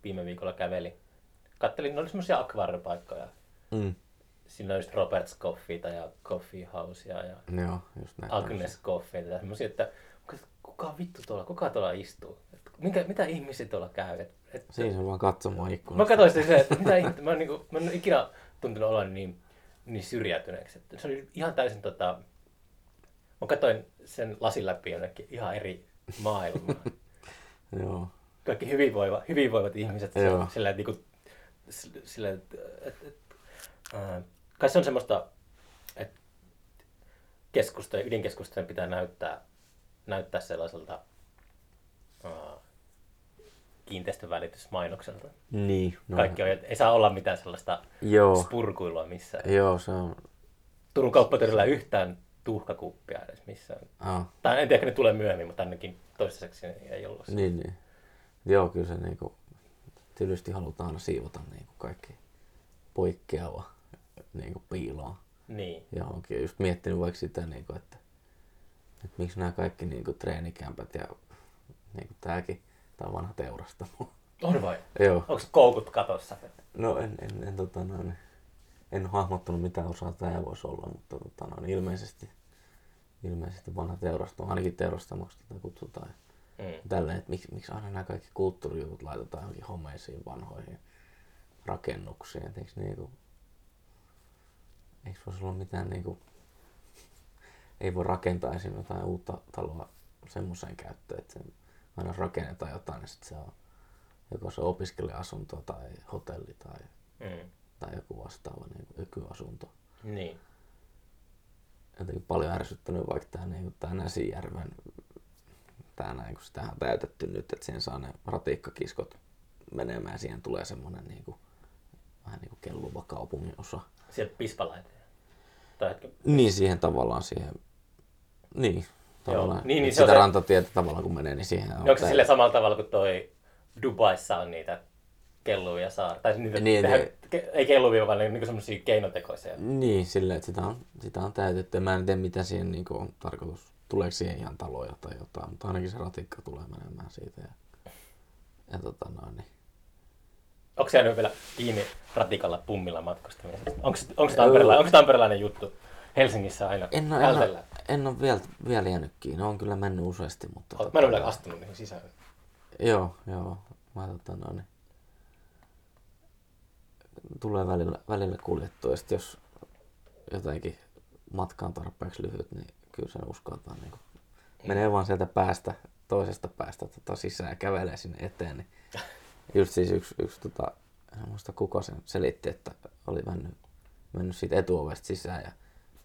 viime viikolla kävelin. Kattelin, ne oli semmoisia akvaariopaikkoja. Mm. Siinä oli just Robert's Coffeeta ja Coffee Housea ja Joo, just näin. Agnes Coffeeta ja semmoisia, että kuka vittu tuolla, kuka tuolla istuu? Et minkä, mitä ihmisiä tuolla käy? Et, et, Siinä on vaan katsomaan mä ikkunasta. katsoin sitten se, että mitä ihmettä, mä, niinku, mä en ole ikinä tuntunut olla niin, niin syrjäytyneeksi. Että se oli ihan täysin tota, mä katsoin sen lasin läpi jonnekin ihan eri maailmaa. (laughs) Joo. Kaikki hyvinvoiva, hyvinvoivat ihmiset, se, Joo. sillä, niinku, sillä, et, et, et, ää, kai se on semmoista, että keskustojen, ydinkeskustojen pitää näyttää, näyttää sellaiselta ää, kiinteistövälitysmainokselta. Niin. No. Kaikki on, ei saa olla mitään sellaista Joo. spurkuilua missään. Joo, se on... Turun kauppatorilla yhtään tuhkakuppia edes missään. Ah, Tai en tiedä, ne tulee myöhemmin, mutta ainakin toistaiseksi ei ollut. niin, niin. Joo, kyllä se niinku... Tylysti halutaan aina siivota niinku kaikki poikkeava niinku piiloon. Niin. Ja onkin just miettinyt vaikka sitä, niinku, että, että miksi nämä kaikki niinku treenikämpät ja niinku tääkin, tää on vanha teurastamo. (laughs) On vai? Joo. Onko koukut katossa? No en, en, en, tota, noin, en hahmottanut mitä osaa tämä voisi olla, mutta tota, noin, ilmeisesti, ilmeisesti vanha teurastamo, ainakin teurastamoksi tätä kutsutaan. Mm. Tälleen, että miksi, miksi aina nämä kaikki kulttuurijutut laitetaan johonkin homeisiin vanhoihin rakennuksiin. Et eikö, niinku, eikö voisi olla mitään niinku, ei voi rakentaa esim. jotain uutta taloa semmoiseen käyttöön, että sen aina rakennetaan jotain ja sitten se on joko se opiskelija-asunto tai hotelli tai, Mm. tai joku vastaava niin ykyasunto. Niin. Jotenkin paljon ärsyttänyt vaikka tämä niin Näsijärven, tää näin, kun sitä on täytetty nyt, että siihen saa ne ratikkakiskot menemään, siihen tulee semmoinen niin kuin, vähän niin kuin kelluva kaupungin osa. Sieltä pispalaiteen. Niin siihen tavallaan siihen, niin, tavallaan, Niin, niin se on sitä se- rantatietä tavallaan kun menee, niin siihen on Niin onko se sille samalla tavalla kuin toi Dubaissa on niitä kelluja saar, tai niitä Niin, tehdään, niin. ei kelluvia, vaan niinku semmoisia keinotekoisia. Niin, silleen, että sitä on, sitä on täytetty. Mä en tiedä, mitä siihen niin on tarkoitus. Tuleeko siihen ihan taloja tai jotain, mutta ainakin se ratikka tulee menemään siitä. Ja, ja tota noin, niin. Onko se jäänyt vielä kiinni ratikalla pummilla matkustamisesta? Onko, onko, se tamperela, onko tamperelainen juttu Helsingissä aina? En ole, en ole, en ole vielä, vielä jäänyt kiinni. On kyllä mennyt useasti, mutta... Mä en ole vielä astunut niihin sisään. Joo, joo. Mä tota noin, niin. Tulee välillä, välillä kuljettua. Ja sit jos jotenkin matka on tarpeeksi lyhyt, niin kyllä sen uskaltaa. Niin menee vaan sieltä päästä, toisesta päästä tota sisään ja kävelee sinne eteen. Niin (laughs) just siis yksi, yksi tota, en muista kuka sen selitti, että oli mennyt, mennyt siitä etuovesta sisään ja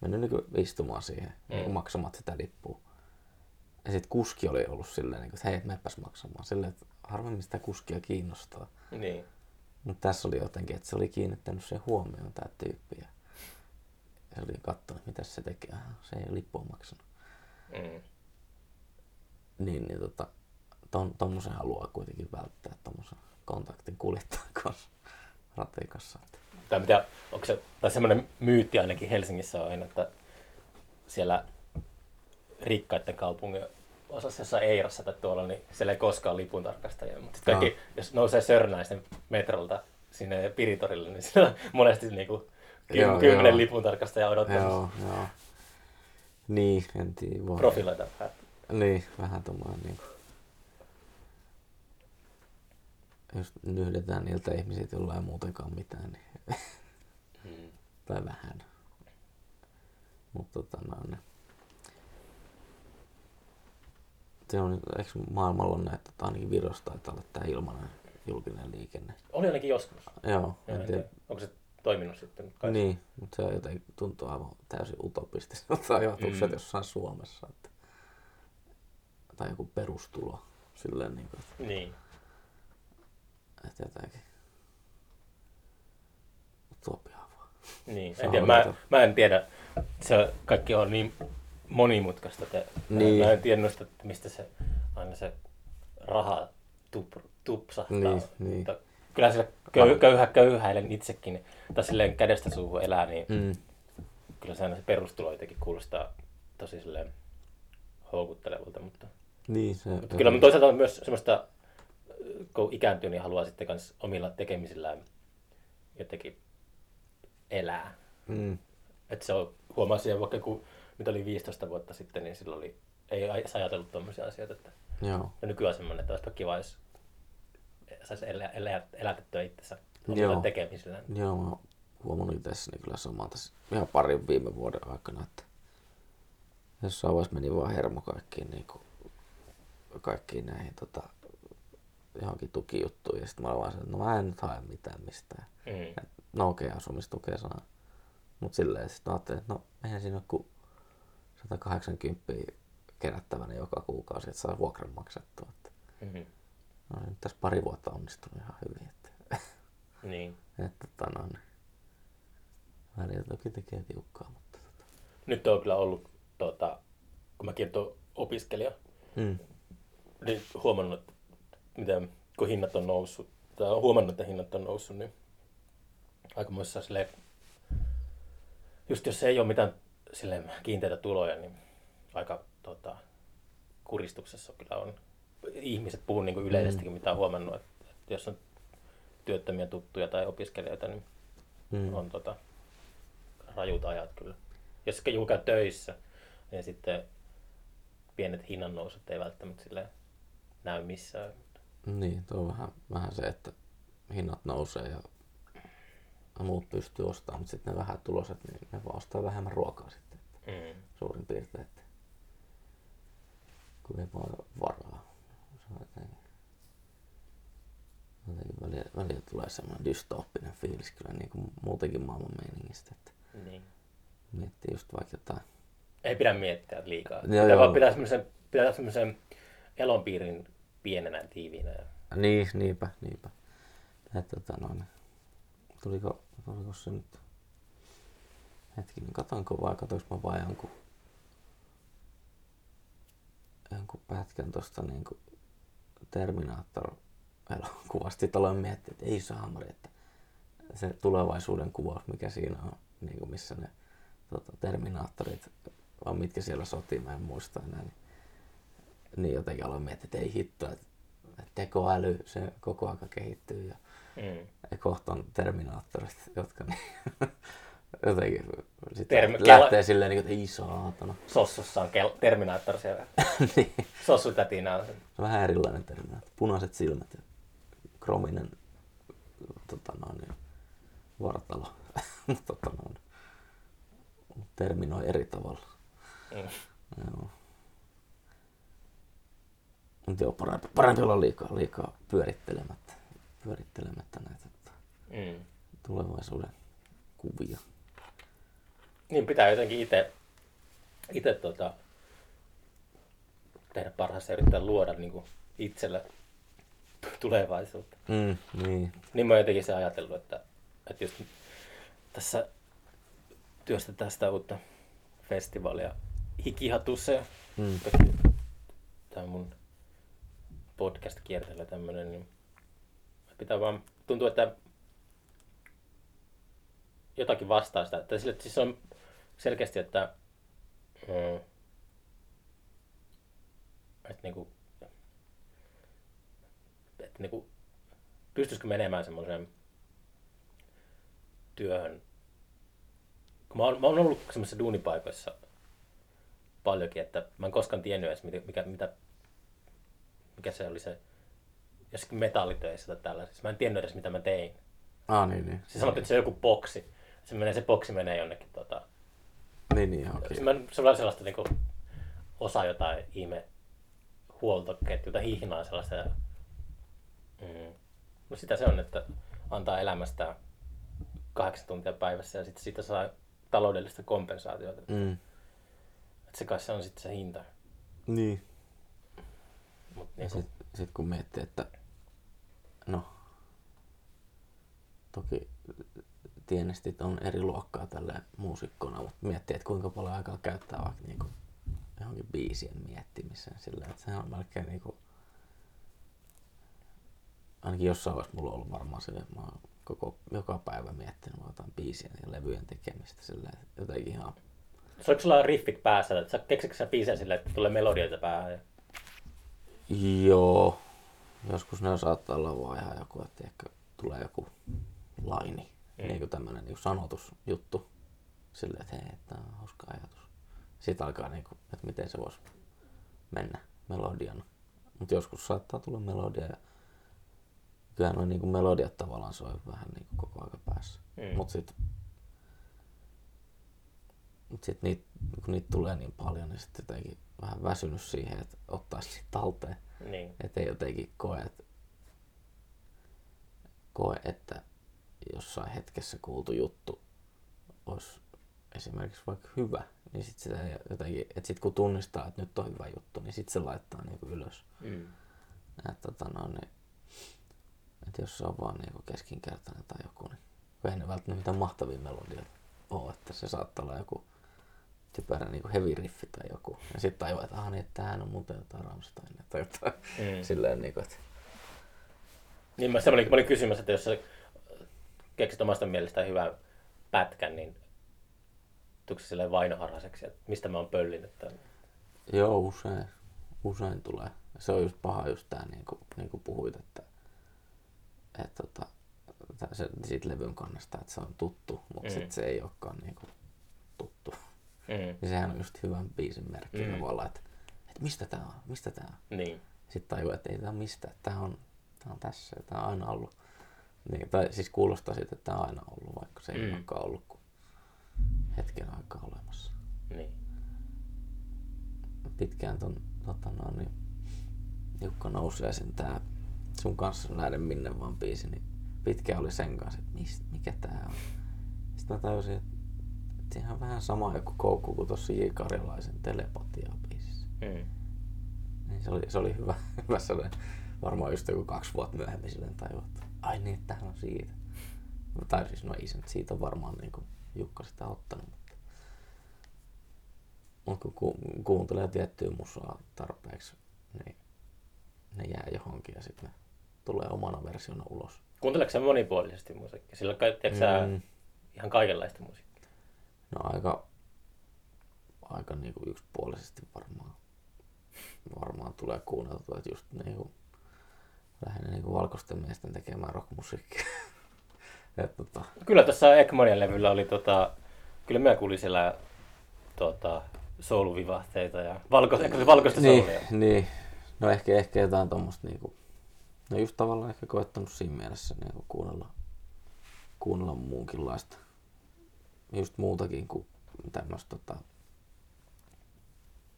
mennyt niin istumaan siihen mm. niin maksamat sitä lippua. Ja sitten kuski oli ollut silleen, niin kuin, että hei, mepäs maksamaan. Silleen, että harvemmin sitä kuskia kiinnostaa. Niin. Mutta tässä oli jotenkin, että se oli kiinnittänyt sen huomioon, tämä tyyppi. Ja se oli katsonut, mitä se tekee. Se ei lippua maksanut. Mm. Niin, niin tota, ton, tommosen haluaa kuitenkin välttää, tommosen kontaktin kuljettajan kanssa ratikassa. Tai mitä, onko se, tai semmoinen myytti ainakin Helsingissä on aina, että siellä rikkaiden kaupungin osassa jossain Eirassa tai tuolla, niin siellä ei koskaan lipun tarkastajia. Mutta kaikki, jos nousee Sörnäisen metrolta sinne Piritorille, niin siellä on monesti niinku Joo, ky- kymmenen joo. lipun tarkastajaa odottamassa Joo, joo. Niin, en tiedä. Profiloita. vähän. Niin, vähän tommoinen niinku... Jos nyhdetään niiltä ihmisiltä, joilla ei muutenkaan mitään, niin... Mm. tai vähän. Mutta tota noin. Se on, eikö maailmalla on näin, että ainakin Virossa taitaa olla tää ilmainen julkinen liikenne. Oli ainakin joskus. Joo, Joo, en en tiedä. Onko se toiminut sitten? Kai. Niin, mutta se on jotenkin tuntuu aivan täysin utopistiselta (laughs) ajatukset Mm. jossain Suomessa. Että, tai joku perustulo silleen niin kuin, Niin. Että jotenkin utopia vaan. Niin, en tiedä, mä, mä en tiedä, se kaikki on niin monimutkaista, että Niin. mä en tiedä noista, että mistä se aina se raha tup, tupsahtaa. Niin, niin. Mutta kyllä sillä köy, köyhä köyhäilen itsekin, tai silleen kädestä suuhun elää, niin Mm. kyllä se aina se perustulo jotenkin kuulostaa tosi silleen houkuttelevalta, mutta, Niin, se, mutta kyllä mun toisaalta on myös semmoista, kun ikääntyy, niin haluaa sitten kans omilla tekemisillään jotenkin elää. Mm. Että se on, huomaa siihen vaikka kun nyt oli 15 vuotta sitten, niin silloin oli, ei ajatellut tuommoisia asioita. Että, Joo. ja nykyään semmoinen, että olisipa kiva, jos saisi elää, elää, elätettyä itsensä Joo. omilla tekemisillään. Joo, mä oon huomannut itsessäni kyllä samaa tässä ihan parin viime vuoden aikana, että jossain vaiheessa meni vaan hermo kaikkiin, niin kuin, kaikkiin näihin tota, johonkin tukijuttuihin. Ja sitten mä olin vaan se, että no mä en nyt hae mitään mistään. Mm. Et, no okei, okay, asumistukea saa. Mutta silleen sitten ajattelin, että no eihän siinä ole kuin 180 kerättävänä joka kuukausi, että saa vuokran maksettua. Että, Mm-hmm. no nyt tässä pari vuotta onnistunut ihan hyvin. Että, Niin. (laughs) että tota, no, niin. Välillä toki tekee tiukkaa, mutta tota. Nyt on kyllä ollut, tuota, kun mäkin olen opiskelija, Mm. niin huomannut, että miten, kun hinnat on noussut, tai on huomannut, että hinnat on noussut, niin aikamoissa silleen, just jos ei ole mitään silleen kiinteitä tuloja, niin aika tota, kuristuksessa kyllä on. Ihmiset puhuu niin yleisestikin, mitä on huomannut, että, että jos on työttömiä tuttuja tai opiskelijoita, niin Mm. on tota, rajut ajat kyllä. Jos joku käy töissä, niin sitten pienet hinnannousut ei välttämättä näy missään. Niin, tuo on vähän, vähän se, että hinnat nousee ja muut pystyy ostamaan, mutta sitten ne vähän tuloset, niin ne vaan ostaa vähemmän ruokaa sitten Mm. suurin piirtein. Että kun ei vaan varaa. Se on jotenkin, jotenkin välillä, välillä tulee semmoinen dystooppinen fiilis kyllä niin kuin muutenkin maailman meiningistä, että Niin. miettii just vaikka jotain. Ei pidä miettiä liikaa. Joo, Pitää joo. vaan pitää semmoisen, pitää semmoisen elonpiirin pienenä tiiviinä. Niin, niinpä, niinpä. Että tota noin. Tuliko, tuliko se nyt? Hetkinen, katonko vai katonko mä vaan jonkun, jonkun pätkän tosta niinku Terminator elokuvasta. Sitten aloin miettiä, että ei saamari, että se tulevaisuuden kuvaus, mikä siinä on, niinku missä ne tota, Terminaattorit, vai mitkä siellä sotii, mä en muista enää. Niin, niin jotenkin aloin miettiä, että ei hitto, että tekoäly, se koko aika kehittyy ja, Mm. kohta on Terminaattorit, jotka niin, (laughs) jotenkin sit Termi- lähtee silleen, niin että ei saatana. Sossussa on kel- Terminaattor siellä. (laughs) niin. Sossu tätinä on se. On vähän erilainen Terminaattori. Punaiset silmät ja krominen tota noin, vartalo. (laughs) tota noin, terminoi eri tavalla. Mm. Joo. Mutta joo, parempi, parempi olla liikaa, liikaa pyörittelemättä, pyörittelemättä näitä Mm. tulevaisuuden kuvia. Niin pitää jotenkin itse itse tota, tehdä parhaassa ja yrittää luoda niin kuin itselle tulevaisuutta. Mm, niin. Niin mä oon jotenkin se ajatellut, että, että just tässä työstetään sitä uutta festivaalia Hikihatussa ja Mm. tämä mun podcast kiertelee tämmönen, niin pitää vaan, tuntuu, että jotakin vastaa sitä. Että sille, siis on selkeästi, että, mm, että niinku, että niinku, pystyisikö menemään semmoiseen työhön. Kun mä oon, mä oon ollut semmoisissa duunipaikoissa paljonkin, että mä en koskaan tiennyt edes, mikä, mitä, mikä se oli se, jossakin metallitöissä tai tällaisissa. Mä en tiennyt edes, mitä mä tein. Ah, niin, niin. Se sanottiin, että se on joku boksi. Se, menee, se boksi menee jonnekin tota, Niin, niin, okei. Okay. Mä, se on sellaista niinku, osa jotain ihme huoltoketjuta, hihnaa sellaista. Ja, mm, no sitä se on, että antaa elämästään kahdeksan tuntia päivässä ja sitten siitä saa taloudellista kompensaatiota. Mm. Et se kai se on sitten se hinta. Niin. Mut Ja niinku, sit, sit kun miettii, että no, toki tienestit on eri luokkaa tälle muusikkona, mutta miettii, että kuinka paljon aikaa käyttää vaikka niinku johonkin biisien miettimiseen sillä, että sehän on melkein niinku, ainakin jossain vaiheessa mulla on ollut varmaan että mä oon koko, joka päivä miettinyt jotain biisien ja levyjen tekemistä sillä jotenkin ihan Soiko sulla riffit päässä, sä keksitkö sä biisejä silleen, että tulee melodioita päähän? Joo, joskus ne saattaa olla vaan ihan joku, että ehkä tulee joku laini, mm. niin kuin tämmöinen niin sanotusjuttu. Silleen, että hei, tämä on hauska ajatus. Sitten alkaa, niin kuin, että miten se voisi mennä melodiana. Mutta joskus saattaa tulla melodia ja kyllä noin niin melodiat tavallaan soi vähän niin kuin koko aika päässä. Mm. Mutta sitten mut sit niitä, kun niitä tulee niin paljon, niin sitten jotenkin vähän väsynyt siihen, että ottaisi talteen. Niin. Että ei jotenkin koe, että, koe, että jossain hetkessä kuultu juttu olisi esimerkiksi vaikka hyvä, niin sit sitä jotenkin, että sit kun tunnistaa, että nyt on hyvä juttu, niin sitten se laittaa niinku ylös. Mm. Että tota, no, niin, että jos se on vaan niinku keskinkertainen tai joku, niin kun ei ne välttämättä mitään mahtavia melodioita ole, että se saattaa olla joku typerä niin heavy riffi tai joku. Ja sitten tajuaa, että ah, niin, tämähän on muuten jotain Rammsteinia tai jotain. Mm. Silleen niin kuin, että... Niin mä, olin, mä olin kysymässä, että jos sä keksit omasta mielestä hyvän pätkän, niin tuliko se silleen vainoharhaiseksi, että mistä mä oon pöllinyt tämän? Joo, usein. Usein tulee. Se on just paha just tää, niin kuin, niin kuin puhuit, että, että, että se, siitä levyn kannasta, että se on tuttu, mutta mm. se ei olekaan niin kuin. Mm. Niin sehän on just hyvän biisin merkki mm. tavallaan, että, että mistä tämä on, mistä tämä on. Niin. Sitten tajuu, että ei tämä mistä, tämä on, tämä on tässä ja tämä on aina ollut. Niin, tai siis kuulostaa siitä, että tämä on aina ollut, vaikka se ei mm. olekaan ollut kuin hetken aikaa olemassa. Niin. Pitkään ton, tota no, niin, Jukka Nousiaisen tää sun kanssa näiden minne vaan biisi, niin pitkään oli sen kanssa, että mist, mikä tää on. Sitten mä tajusin, että on vähän sama joku koukku kuin tuossa J. Karjalaisen telepatia-biisissä. Mm. Niin se oli, se oli hyvä, (laughs) hyvä sellainen, varmaan just joku kaksi vuotta myöhemmin silleen tajua, että ai niin, tähän on siitä. Tai siis no ei se siitä on varmaan niin kuin Jukka sitä ottanut, mutta, mutta kun ku, kuuntelee tiettyä musaa tarpeeksi, niin ne jää johonkin ja sitten ne tulee omana versiona ulos. Kuunteleeko sä monipuolisesti musiikkia? Sillä on mm. ihan kaikenlaista musiikkia? No aika, aika niinku yksipuolisesti varmaan, varmaan tulee kuunneltua, että just niinku, lähinnä niinku valkoisten miesten tekemään rockmusiikkia. (laughs) Et, tota... Kyllä tässä Ekmonian levyllä oli, tota, kyllä minä kuulin siellä tota, souluvivahteita ja valko, valkoista niin, soulia. Niin, no ehkä, ehkä jotain tuommoista niinku, no just tavallaan ehkä koettanut siinä mielessä niinku kuunnella, kuunnella muunkinlaista, just muutakin kuin tämmöistä tota,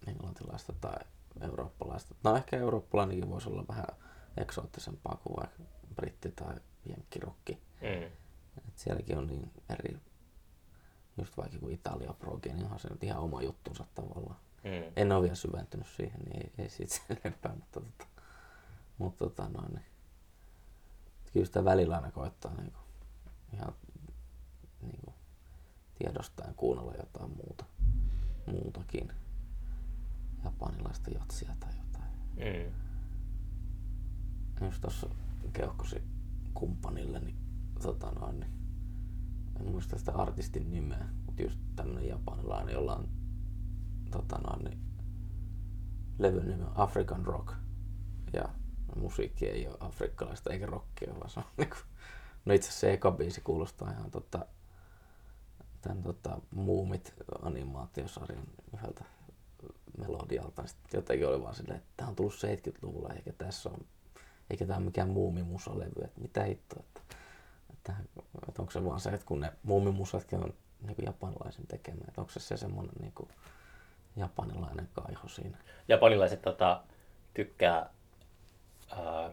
englantilaista tai eurooppalaista. No ehkä eurooppalainenkin voisi olla vähän eksoottisempaa kuin vaikka britti- tai jenkkirokki. Mm. Et sielläkin on niin eri, just vaikka kuin Italia Proge, niin onhan se nyt ihan oma juttunsa tavallaan. Mm. En ole vielä syventynyt siihen, niin ei, ei siitä sen enempää, mutta, tota, mutta tota, noin, niin. kyllä sitä välillä aina koettaa niin kuin, ihan tiedostaen kuunnella jotain muuta, muutakin. Japanilaista jatsia tai jotain. Mm. Just tuossa keuhkosi kumppanille, niin tota noin, niin en muista sitä artistin nimeä, mutta just tämmönen japanilainen, jolla on tota noin, niin, levyn nimi on African Rock. Ja musiikki ei ole afrikkalaista eikä rockia, vaan se on niinku, no itse asiassa se eka biisi kuulostaa ihan tota, tämän tota, Muumit animaatiosarjan yhdeltä melodialta. Sitten jotenkin oli vaan silleen, että tämä on tullut 70-luvulla eikä tässä on, eikä tämä ole mikään muumimusalevy, että mitä hittoa. Että että, että onko se vaan se, että kun ne muumimusatkin on niin kuin japanilaisen tekemä, että onko se se semmoinen niin kuin japanilainen kaiho siinä? Japanilaiset tota, tykkää ää,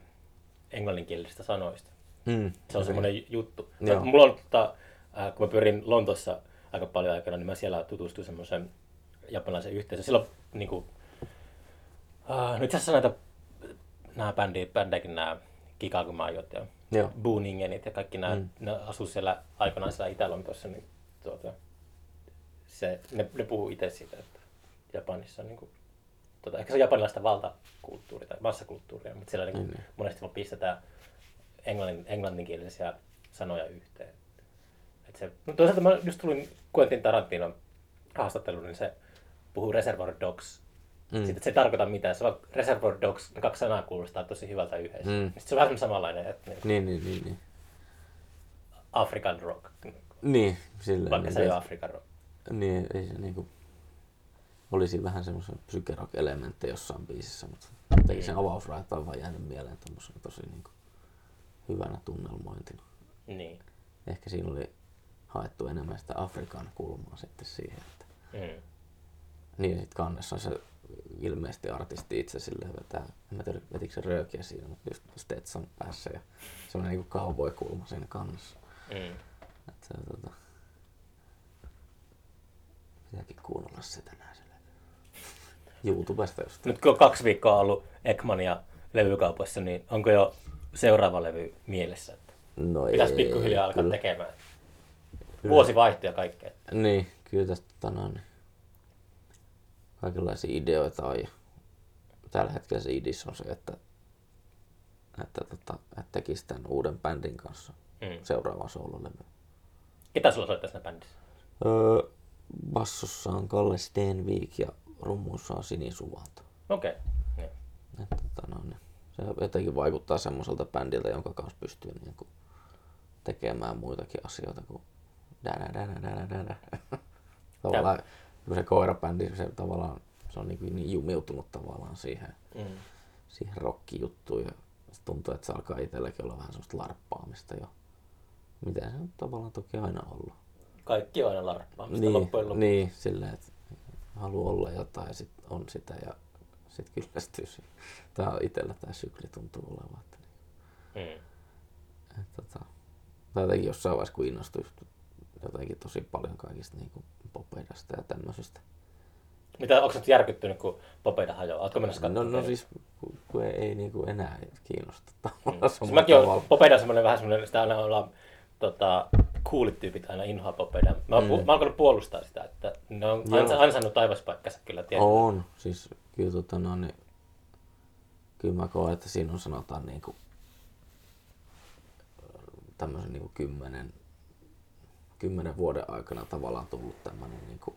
englanninkielisistä sanoista. Mm, se on semmoinen juttu. Joo. Mulla on, tota, ää, kun mä pyrin Lontossa aika paljon aikana, niin mä siellä tutustuin semmoisen japanilaisen yhteisön. Silloin niin kuin, ää, no itse asiassa näitä nämä bändi, bändeikin nämä Kikagumaiot ja Joo. Booningenit ja kaikki nämä, mm. ne asuu siellä aikanaan siellä Itä-Lontoossa, niin tuota, se, ne, ne puhuu itse siitä, että Japanissa on niin kuin, tota, ehkä se on japanilaista valtakulttuuria tai massakulttuuria, mutta siellä niin kuin, Mm. monesti vaan pistetään englannin, englanninkielisiä sanoja yhteen. Se, no toisaalta mä just tulin Quentin Tarantinon haastatteluun, niin se puhuu Reservoir Dogs. Mm. Sitten se ei tarkoita mitään. Se vaan Reservoir Dogs, ne kaksi sanaa kuulostaa tosi hyvältä yhdessä. Mm. Sitten se on vähän samanlainen, että niin, Niin, niin, niin, niin. African rock, Niin, silleen. vaikka niin, se ei ole African rock. Niin, ei se niinku... Olisi vähän semmoisia psykerock-elementtejä jossain biisissä, mutta jotenkin sen avausraita on vaan jäänyt mieleen tommosena tosi niinku hyvänä tunnelmointina. Niin. Ehkä siinä oli haettu enemmän sitä Afrikan kulmaa sitten siihen, että Mm. niin ja sit kannessa on se ilmeisesti artisti itse silleen vetää, en mä tiedä vetikö se röökiä siinä, mutta just Stetson päässä ja semmoinen niinku cowboy-kulma siinä kannessa. Mm. Että se on tota... Pitääkin kuunnella sitä näin silleen. YouTubesta just. Nyt kun on kaksi viikkoa ollut Ekmania levykaupoissa, niin onko jo seuraava levy mielessä? Että No pitäisi ei, pikkuhiljaa alkaa kyllä. tekemään. Vuosi vaihtuu ja kaikkea. Niin, kyllä tästä tota, noin, niin kaikenlaisia ideoita on. Ja tällä hetkellä se idis on se, että, että, tota, että tekisi tämän uuden bändin kanssa Mm. seuraavan soololevyn. Ketä sulla soittaa siinä bändissä? Öö, bassossa on Kalle Stenvik ja rummuissa on Sini Suvanto. Okei. Okay. Niin. Että, tota, no, niin se jotenkin vaikuttaa semmoiselta bändiltä, jonka kanssa pystyy niin kuin, tekemään muitakin asioita kuin (laughs) tavallaan kun se koirabändi, se tavallaan se on niin, kuin niin jumiutunut tavallaan siihen, Mm. siihen rockijuttuun ja se tuntuu, että se alkaa itselläkin olla vähän semmoista larppaamista jo. Miten se on tavallaan toki aina ollut. Kaikki on aina larppaamista Niin, loppujen lopuksi. niin silleen, että haluaa olla jotain ja sit on sitä ja sitten kyllästyy siihen. Tää on itsellä tämä sykli tuntuu olevan. Että, niin, Mm. että, tota, tai jotenkin jossain vaiheessa kun innostui just jotenkin tosi paljon kaikista niin kuin popeidasta ja tämmöisistä. Mitä, onko nyt järkyttynyt, kun Popeida hajoaa? Ootko menossa No, katsomaan? no siis kun, kun ei, ei niin kuin enää kiinnosta Mm. tavallaan Siis samalla mäkin olen, on semmoinen vähän semmoinen, sitä aina ollaan, tota, coolit tyypit aina inhoa Popeida. Mä oon, mm. Mm. mä oon alkanut puolustaa sitä, että ne on Joo. ansa, ansainnut taivaspaikkansa kyllä tietysti. On, siis kyllä tota no, niin, kyllä mä koen, että siinä on sanotaan niin kuin, tämmöisen niin kuin kymmenen, kymmenen vuoden aikana tavallaan tullut tämmöinen niin kuin,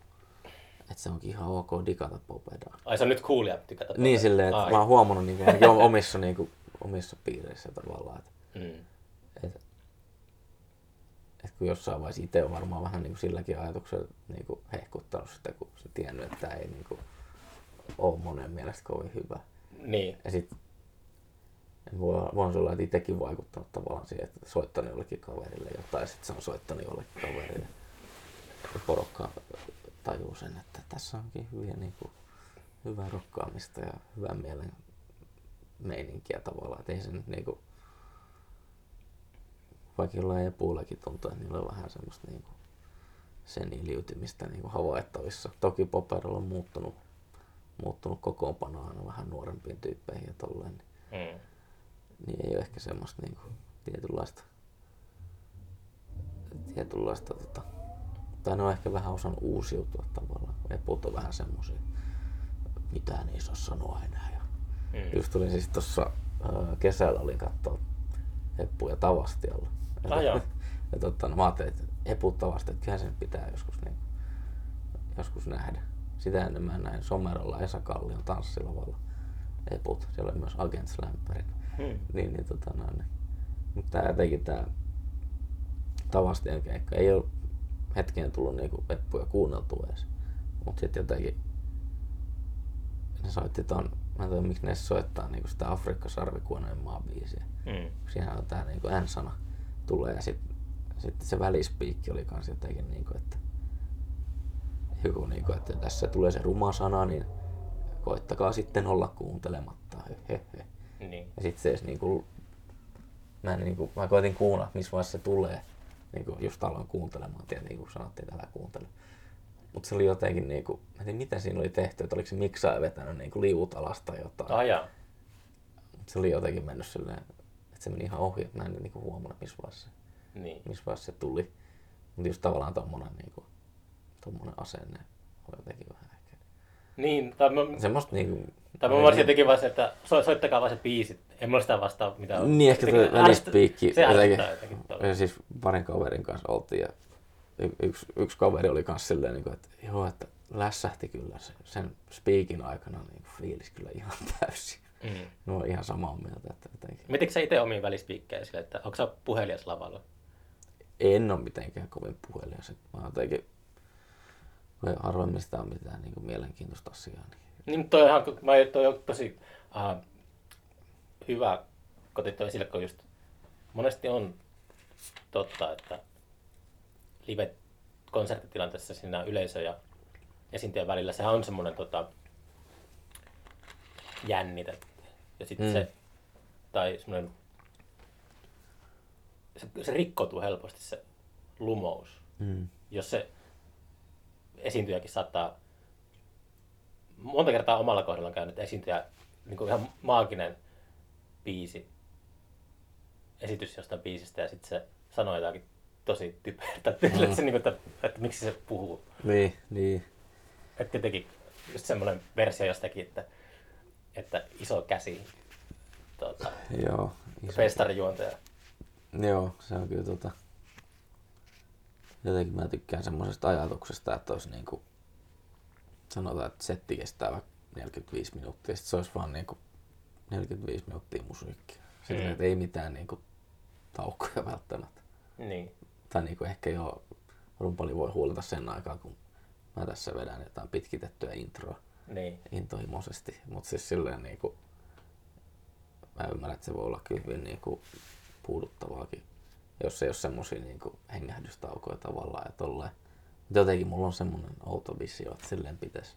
että se onkin ihan ok digata popedaa. Ai se on nyt coolia tykätä. Niin silleen, että Ai. mä oon huomannut niin kuin, omissa, niin kuin, omissa piireissä tavallaan, että, Mm. että, että kun jossain vaiheessa itse on varmaan vähän niin kuin silläkin ajatuksella niin kuin hehkuttanut sitä, kun se tiennyt, että tämä ei niin kuin, ole monen mielestä kovin hyvä. Niin. Ja sit voi, voin että itsekin vaikuttanut tavallaan siihen, että soittanut jollekin kaverille ja sitten se on soittanut jollekin kaverille. Ja porukka tajuu sen, että tässä onkin hyviä, niin kuin, hyvää rokkaamista ja hyvän mielen meininkiä tavallaan. Että ei se nyt niin kuin, vaikka jollain epuullakin tuntuu, että niillä on vähän semmoista niin kuin, seniliytymistä niin kuin havaittavissa. Toki Poperilla on muuttunut, muuttunut kokoonpano aina vähän nuorempiin tyyppeihin ja tolleen. Niin Mm. Niin ei ole ehkä semmoista niinku tietynlaista, tietynlaista tota, tai ne on ehkä vähän osannut uusiutua tavallaan. Eput on vähän semmosia, mitään ei saa sanoa enää. Ja Mm. just tulin siis tuossa äh, kesällä olin katsoa Eppuja Tavastialla. Ah, joo. (laughs) ja totta, no, mä ajattelin, että Eput Tavasti, että kyllähän sen pitää joskus, niin, joskus nähdä. Sitä ennen mä näin Somerolla Esa Kallion tanssilavalla Eput. Siellä oli myös Agent Slamperin. Mm. Niin, niin tota noin. niin. Mutta tää jotenkin tää Tavastien keikka ei ole hetkeen tullut niinku Eppuja kuunneltua edes. Mut sit jotenkin ne soitti ton, mä en tiedä miksi ne soittaa niinku sitä Afrikka sarvikuonojen maabiisiä. Mm. Siinä on tää niinku N-sana tulee ja sit, sitten se välispiikki oli kans jotenkin niinku, että joku niinku, että tässä tulee se ruma sana, niin koittakaa sitten olla kuuntelematta. Hehehe. Niin. Ja sit se edes niinku, mä, en niinku, mä koitin kuunnella, että missä vaiheessa se tulee. Niinku just aloin kuuntelemaan, tietenkin kun sanottiin, että älä kuuntele. Mutta se oli jotenkin niinku, mä en tiedä mitä siinä oli tehty, että oliko se miksaaja vetänyt niinku liuut alas tai jotain. Jaa. Mut se oli jotenkin mennyt silleen, että se meni ihan ohi, että mä en niinku huomannut, missä vaiheessa, Niin. missä vaiheessa se tuli. Mutta just tavallaan tommonen, niinku, tommonen asenne on jotenkin vähän. Niin, tai mä, Semmoista niinku... tai mä ymmärsin jotenkin vaan se, että so, soittakaa vaan se biisi. En mulla sitä vastaa mitään. Niin, ehkä Jotenkin tuo välispiikki Se jotenkin. ärsyttää jotenkin tuolla. Ja siis parin kaverin kanssa oltiin ja yksi, yksi kaveri oli kanssa silleen, niin kuin, että joo, että lässähti kyllä se, sen speakin aikana niin fiilis kyllä ihan (laughs) täysin. Mm. No on ihan samaa mieltä, että jotenkin. Mititkö sä itse omiin välispiikkejä sille, että onko sä puhelias lavalla? En ole mitenkään kovin puhelias. Mä jotenkin, vai harvemmin sitä on mitään niin kuin mielenkiintoista asiaa. Niin. Niin toi on, ihan, mä, toi on tosi uh, hyvä kotittava esille, kun just monesti on totta, että live-konserttitilanteessa siinä yleisö ja esiintyjän välillä sehän on semmoinen tota, jännite. Ja sitten Mm. se, tai semmoinen, se, se rikkoutuu helposti se lumous Mm. jos se esiintyjäkin saattaa, monta kertaa omalla kohdalla on käynyt esiintyjä niin kuin ihan maaginen biisi, esitys jostain biisistä ja sitten se sanoo jotakin tosi typerää, (laughs) mm. että, se, niin kuin, että, että, miksi se puhuu. Niin, niin. Että teki just semmoinen versio jostakin, että, että iso käsi tuota, Joo. Iso. festarijuontaja. Joo, se on kyllä tota... Jotenkin mä tykkään semmoisesta ajatuksesta, että olisi niinku... Sanotaan, että setti kestää vaikka 45 minuuttia, sit se olisi vaan niinku 45 minuuttia musiikkia. Silleen, Mm. että ei mitään niinku taukoja välttämättä. Niin. Tai niinku ehkä jo rumpali voi huolata sen aikaa, kun mä tässä vedän jotain pitkitettyä introa Niin. intohimoisesti. Mutta siis silleen niinku, mä ymmärrän, että se voi olla kyllä hyvin niinku puuduttavaakin, jos ei ole semmosia niinku hengähdystaukoja tavallaan ja tolleen. Mutta jotenkin mulla on semmonen outo visio, että silleen pitäisi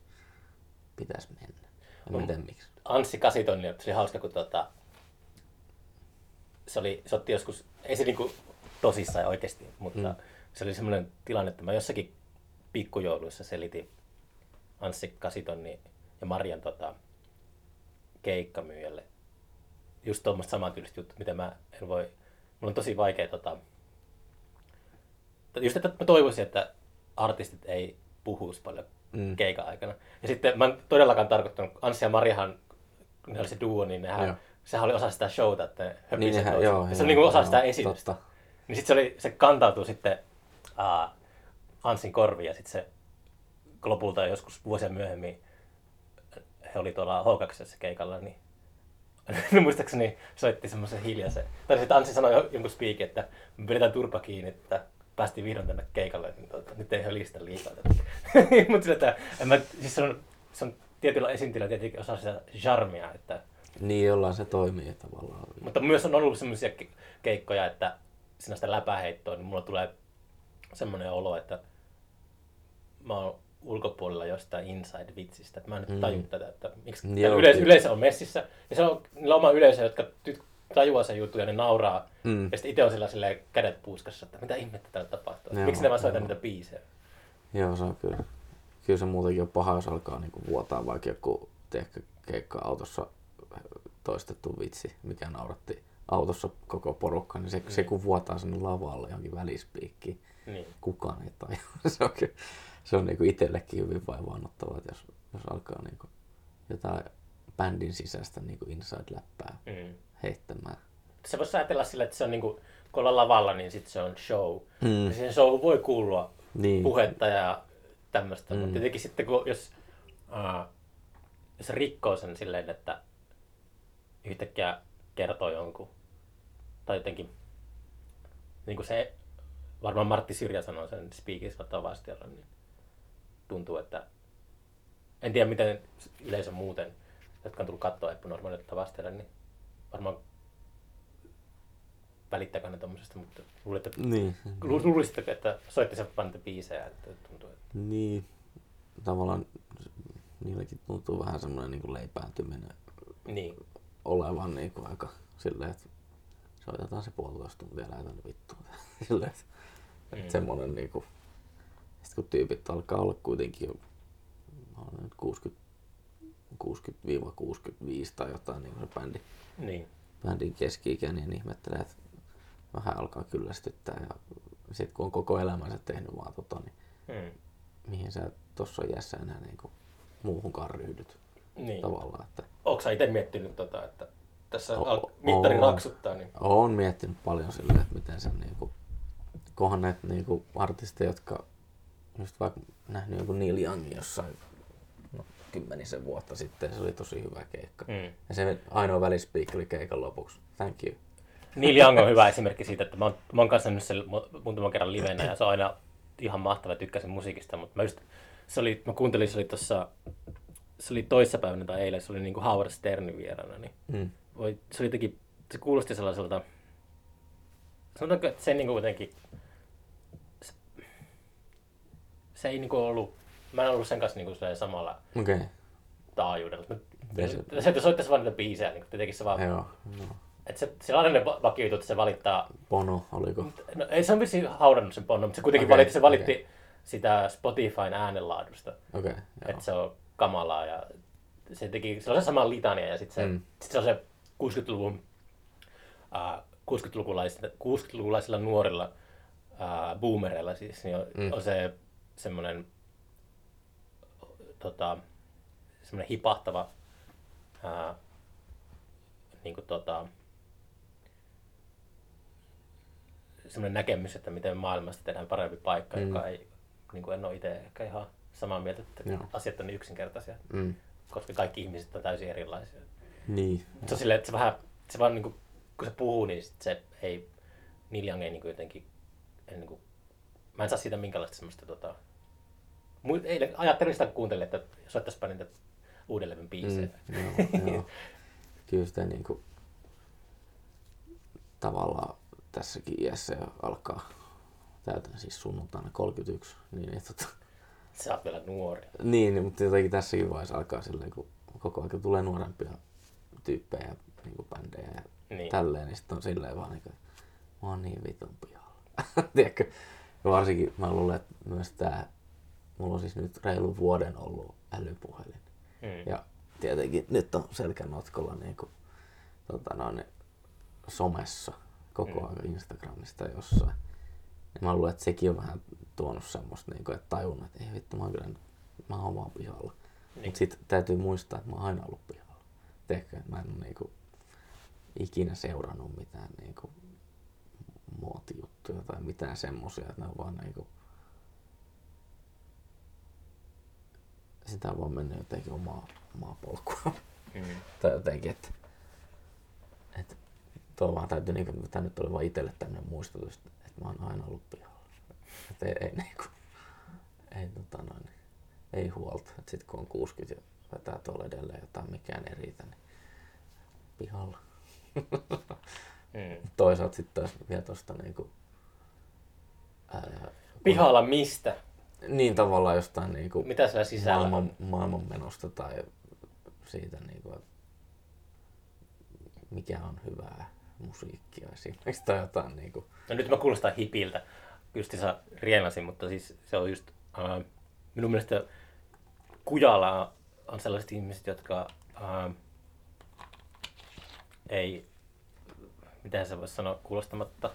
pitäis mennä. En On. mä tiedä miksi. Anssi Kasitonni oli hauska, kun tota, se, oli, se otti joskus, ei se niinku tosissaan ja oikeasti, mutta Mm. mm. se oli semmoinen tilanne, että mä jossakin pikkujouluissa selitin Anssi Kasitonni ja Marian tota, keikkamyyjälle just tuommoista samantyylistä juttu, mitä mä en voi, mulla on tosi vaikea tota, just että mä toivoisin, että artistit ei puhuisi paljon Mm. keikan aikana. Ja sitten mä en todellakaan tarkoittanut, Anssi ja Marihan, ne oli se duo, niin nehän, Joo. sehän oli osa sitä showta, että ne Niin nehän, joo, Ja se joo, oli niinku osa joo, sitä esitystä. Totta. Niin sitten se, oli, se kantautui sitten uh, Anssin korviin ja sitten se lopulta joskus vuosia myöhemmin he oli tuolla H2 keikalla, niin (laughs) muistaakseni soitti semmoisen hiljaisen. Tai sitten Anssi sanoi jo- jonkun speakin, että me pidetään turpa kiinni, että päästiin vihdoin tänne keikalle, niin tuota, nyt ei hölistä liikaa. (laughs) Mutta sillä, että en mä, siis se on, se on tietyllä esiintyjällä tietenkin osa sitä charmia, että Niin jollain se toimii tavallaan. mutta myös on ollut semmoisia keikkoja, että siinä sitä läpäheittoa, niin mulla tulee semmoinen olo, että mä oon ulkopuolella jostain inside-vitsistä. Mä en nyt Mm. taju tätä, että miksi Joo, yleisö, yleisö on messissä. Ja se on niillä oma yleisö, jotka tajuaa sen jutun ja ne nauraa. Mm. Ja sitten itse on sillä silleen kädet puuskassa, että mitä ihmettä täällä tapahtuu. Joo, Miksi ne vaan soittaa joo. niitä biisejä? Joo, se on kyllä. Kyllä se muutenkin on paha, jos alkaa niinku vuotaa vaikka joku tiedätkö, keikka autossa toistettu vitsi, mikä nauratti autossa koko porukka, niin se, se kun vuotaa sinne lavalle johonkin välispiikkiin, Niin. kukaan ei tajua. (laughs) se on, kyllä, se on niinku itsellekin hyvin vaivaannuttavaa, että jos, jos alkaa niinku jotain bändin sisäistä niinku inside-läppää Mm. heittämään. Se voisi ajatella sillä, että se on niinku, kun ollaan lavalla, niin sitten se on show. Mm. Ja siihen show voi kuulua Niin. puhetta ja tämmöistä. Mm. Mutta tietenkin sitten, kun jos, uh, jos rikkoo sen silleen, että yhtäkkiä kertoo jonkun, tai jotenkin, niin kuin se, varmaan Martti Syrjä sanoi sen Speakissa Tavastialla, niin tuntuu, että en tiedä miten yleisö muuten, jotka on tullut katsoa Epänormaalia Tavastialla, niin varmaan välittääkö ne tommosesta, mutta luulen, että Niin. Lu- Luulisitteko, että soitti se vaan niitä biisejä, että tuntuu, että... Niin, tavallaan niilläkin tuntuu vähän semmoinen niin leipääntyminen Niin. olevan niin kuin aika silleen, että soitetaan se puolitoista tuntia lähetään vittua. (laughs) silleen, että, Mm. että semmoinen niin kuin, kun tyypit alkaa olla kuitenkin jo on nyt 60 60-65 tai jotain niin se bändi, Niin. bändin keski niin ihmettelee, että vähän alkaa kyllästyttää ja sitten kun on koko elämänsä tehnyt vaan tota, niin Mm. mihin sä tuossa iässä enää niin kuin muuhunkaan ryhdyt Niin. tavallaan. Että Onko sä itse miettinyt tota, että tässä O- al- mittari oon. raksuttaa, niin Olen miettinyt paljon silleen, että miten sen niinku, kohan näitä niinku artisteja, jotka just vaikka nähnyt joku Neil Youngin jossain no, kymmenisen vuotta sitten, se oli tosi hyvä keikka. Mm. Ja se ainoa välispiikki oli keikan lopuksi. Thank you. Neil Young on hyvä esimerkki siitä, että mä oon, mä oon kanssa sen mu- muutaman kerran livenä ja se on aina ihan mahtava, tykkäsin musiikista, mutta mä just, se oli, mä kuuntelin, se oli tossa, se oli toissapäivänä tai eilen, se oli niinku Howard Sternin vieraana, niin Mm. voi, se oli jotenkin, se kuulosti sellaiselta, sanotaanko, että se niinku jotenkin, se, se ei niinku ollut, mä en ollut sen kanssa niinku samalla okay. taajuudella. Se- Se, että soittaisi vaan niitä biisejä, niin tietenkin se vaan, joo. No. että se, se on aina ne va- vakioitu, että se valittaa Bono, oliko? No, ei se on vissiin haudannut sen ponnon, mutta se kuitenkin okay, valitti, se valitti okei. sitä Spotifyn äänenlaadusta, Okei, okay, joo. että se on kamalaa ja se teki, se on se sama litania ja sitten se, Mm. sit se on se 60-luvun, äh, 60-lukulaisilla, 60-lukulaisilla nuorilla äh, boomereilla siis, niin on, mm. on se semmoinen tota, semmoinen hipahtava ää, niin kuin, tota, semmoinen näkemys, että miten maailmasta tehdään parempi paikka, Mm. joka ei, niin kuin en ole itse ehkä ihan samaa mieltä, että Joo. asiat on niin yksinkertaisia, Mm. koska kaikki ihmiset on täysin erilaisia. Niin. Se on silleen, että se vähän, se vaan niin kuin, kun se puhuu, niin sit se ei, Neil Young ei niin kuin jotenkin, en niin kuin, mä en saa siitä minkälaista semmoista tota, eilen ajattelin sitä, kun kuuntelin, että soittaisipa niitä uuden levyn biisejä. Mm, joo, joo. (laughs) Kyllä sitä niinku tavallaan tässäkin iässä jo alkaa täytän siis sunnuntaina 31, niin, niin, tota, Sä oot vielä nuori. niin, mutta jotenkin tässäkin vaiheessa alkaa silleen, kun koko ajan tulee nuorempia tyyppejä ja niin kuin bändejä ja niin. Niin. tälleen, niin sitten on silleen vaan niin kuin, mä oon niin vitun pihalla. (laughs) Tiedätkö? Ja varsinkin mä luulen, että myös tää, mulla on siis nyt reilu vuoden ollut älypuhelin. Mm. Ja tietenkin nyt on selkänotkolla niin kuin, tota noin, somessa koko Mm. ajan Instagramista jossain. Ja mä luulen, että sekin on vähän tuonut semmoista, niin kuin, että tajunnut, että ei vittu, mä oon kyllä, mä oon vaan pihalla. Niin. Mutta sitten täytyy muistaa, että mä oon aina ollut pihalla. Tiedätkö, mä en ole niin kuin, ikinä seurannut mitään niin kuin, muotijuttuja tai mitään semmosia, että ne on vaan niin kuin, sitä on vaan mennyt jotenkin omaa, omaa polkua. Mm. (laughs) tai jotenkin, että, että tuo vaan täytyy, niin kuin, tämä nyt oli vaan itselle tämmöinen muistutus, että mä oon aina ollut pihalla. Että ei, ei, niin kuin, ei, tota noin, ei huolta. Että sit kun on 60 ja vetää tuolla edelleen jotain, mikään ei riitä, niin pihalla. (laughs) Mm. Toisaalta sitten taas vielä tosta niinku, ää, Pihalla mistä? Niin tavallaan jostain niinku Mitä siellä sisällä maailman, on? maailmanmenosta tai siitä, niinku, että mikä on hyvää musiikkia esimerkiksi tai jotain. Niinku. No nyt mä kuulostan hipiltä. Justiinsa rienasin, mutta siis se on just... Uh, minun mielestä kujalla on sellaiset ihmiset, jotka uh, ei... Miten se voisi sanoa kuulostamatta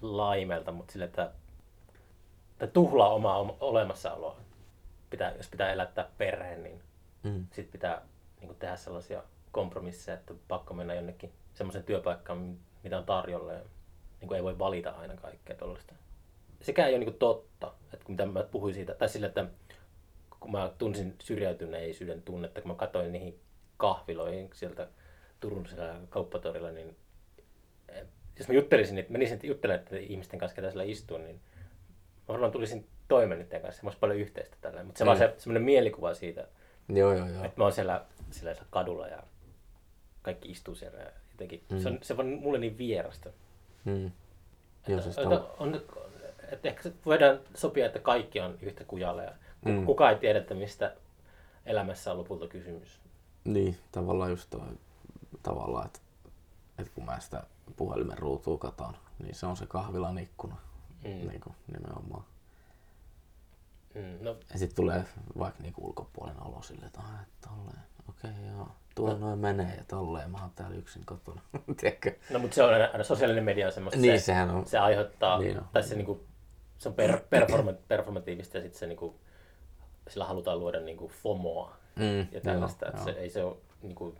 laimelta, mutta sille, että tai tuhlaa omaa oma- olemassaoloa. Pitää, jos pitää elättää perheen, niin Mm. sitten pitää niin kuin, tehdä sellaisia kompromisseja, että pakko mennä jonnekin semmoisen työpaikkaan, mitä on tarjolla ja niin kuin, ei voi valita aina kaikkea tuollaista. Sekään ei ole niin kuin, totta, että kun mitä mä puhuin siitä, tai sillä, että kun mä tunsin syrjäytyneisyyden tunnetta, kun mä katsoin niihin kahviloihin sieltä Turun kauppatorilla, niin eh, jos mä juttelisin, niin menisin juttelemaan ihmisten kanssa, ketä siellä istuu, niin varmaan tulisin toimeen niiden kanssa, olisi paljon yhteistä tällä, mutta se Mm. vaan se, semmoinen mielikuva siitä, Joo, joo, joo. että mä oon siellä, siellä kadulla ja kaikki istuu siellä ja jotenkin, Mm. se, on, se on mulle niin vierasta. Mm. Joo, siis että, tal- on, että ehkä voidaan sopia, että kaikki on yhtä kujalla ja Mm. mm. kukaan ei tiedä, että mistä elämässä on lopulta kysymys. Niin, tavallaan just toi, tavallaan, että, että kun mä sitä puhelimen ruutua katon, niin se on se kahvilan ikkuna. Mm. Niin kuin, nimenomaan. Mm. No, Ja sitten tulee vaikka niinku ulkopuolinen olo silleen, että, ah, tolleen, okei. okay, joo, tuolla noin menee ja tolleen, mä oon täällä yksin kotona. (laughs) Tiedätkö? No mutta se on aina, sosiaalinen media on semmoista, Niin, se, sehän on. se aiheuttaa, Niin on. tai se, niinku, se on per, (coughs) performa, performatiivista ja sitten se niinku, sillä halutaan luoda niinku FOMOa Mm, ja tällaista, joo, että se, ei se ole niinku,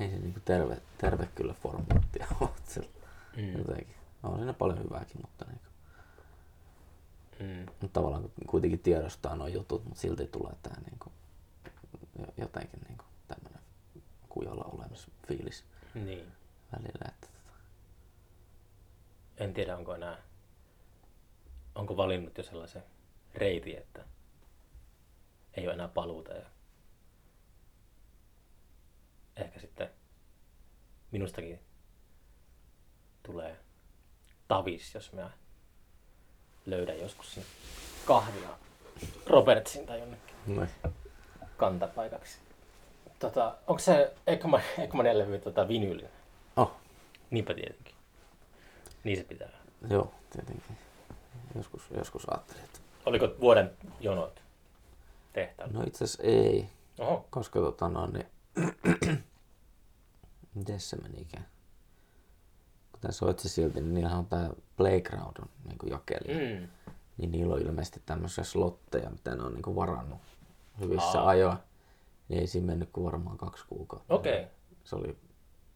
Ei se niinku terve, terve kyllä formaattia (laughs) ole mm, Jotenkin. On siinä paljon hyvääkin, mutta niinku. mm, Mutta tavallaan kuitenkin tiedostaa nuo jutut, mutta silti tulee tää niinku, jo- jotenkin niinku tämmönen kujalla olemis fiilis niin. välillä. Että En tiedä, onko enää, onko valinnut jo sellaisen reitin, että ei ole enää paluuta ja ehkä sitten minustakin tavis, jos mä löydän joskus sinne kahvia Robertsin tai jonnekin noin. kantapaikaksi. Tota, onko se Ekman, Ekmanin levy tota, vinyylinen? Oh, Niinpä tietenkin. Niin se pitää. joo, tietenkin. Joskus, joskus ajattelin, että Oliko vuoden jonot tehtaalla? no itse asiassa ei, Oho. koska tota no, niin, (clears throat) miten se menikään? Kun tää soitsi silti, niin niillähän on tää Playground on niin jakelija. Mm. Niin niillä on ilmeisesti tämmöisiä slotteja, mitä ne on niin varannut hyvissä Aa. ajoin. Niin ei siinä mennyt kuin varmaan kaksi kuukautta. Okei. Se oli,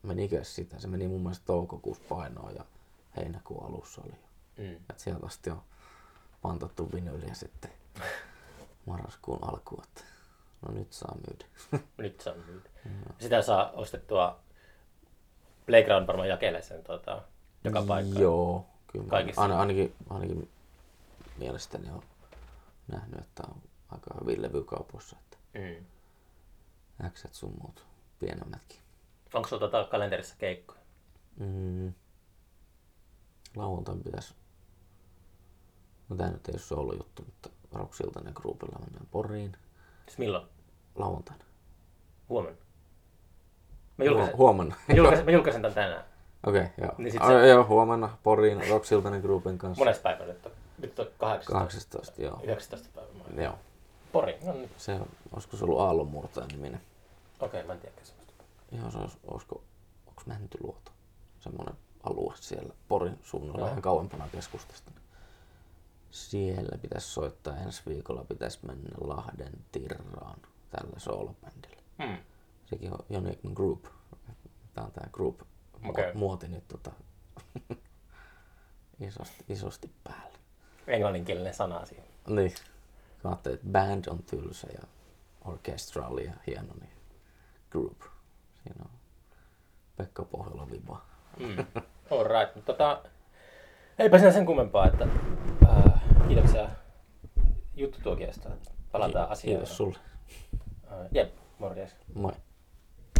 menikö sitä? Se meni mun mielestä toukokuussa painoon ja heinäkuun alussa oli. Mm. Et sieltä asti on pantattu vinyliä sitten (laughs) marraskuun alkuun, no nyt saa myydä. Nyt saa myydä. (laughs) Sitä saa ostettua Playground varmaan jakelee sen tota, joka paikkaan. Joo, kyllä. Kaikissa. Aina, ainakin, ainakin mielestäni on nähnyt, että on aika hyvin levykaupoissa, että Mm. Xet sun muut pienemmätkin. Onko sulla tota kalenterissa keikkoja? Mm. Lauantain pitäisi, no tää nyt ei ole solo juttu, mutta Rock Siltanen Groupilla mennään Poriin Siis milloin? lauantaina. Huomenna. Mä julkaisen, Huo- huomenna. mä julkaisen, mä julkaisen tämän tänään. Okei, okay, joo. Niin sit se- joo, huomenna Poriin Rock Siltanen Groupin kanssa. Mones päivä nyt on? Nyt on 18. 18, joo. 19 päivä. Joo. Pori, no niin. Se on, olisiko se ollut Aallonmurtaja niminen? Okei, okay, mä en tiedä semmoista. Joo, se olisi, olisiko, onko Mäntyluoto? Semmoinen alue siellä Porin suunnalla, Joo. vähän kauempana keskustasta. Siellä pitäisi soittaa ensi viikolla, pitäisi mennä Lahden Tirraan tällä soolobändillä. Hmm. Sekin on Group. Tämä on tämä group Okei. muoti nyt tota, (laughs) isosti, isosti päällä. Englanninkielinen sana siinä. Niin. Kun ajattelin, että band on tylsä ja orchestral ja hieno, niin group. Siinä on Pekka Pohjola viba. Mm. All right. Mutta tota, eipä siinä sen kummempaa, että äh, kiitoksia juttutuokiosta. Palataan asiaan. Kiitos sulle. Äh, jep, morjes. Moi.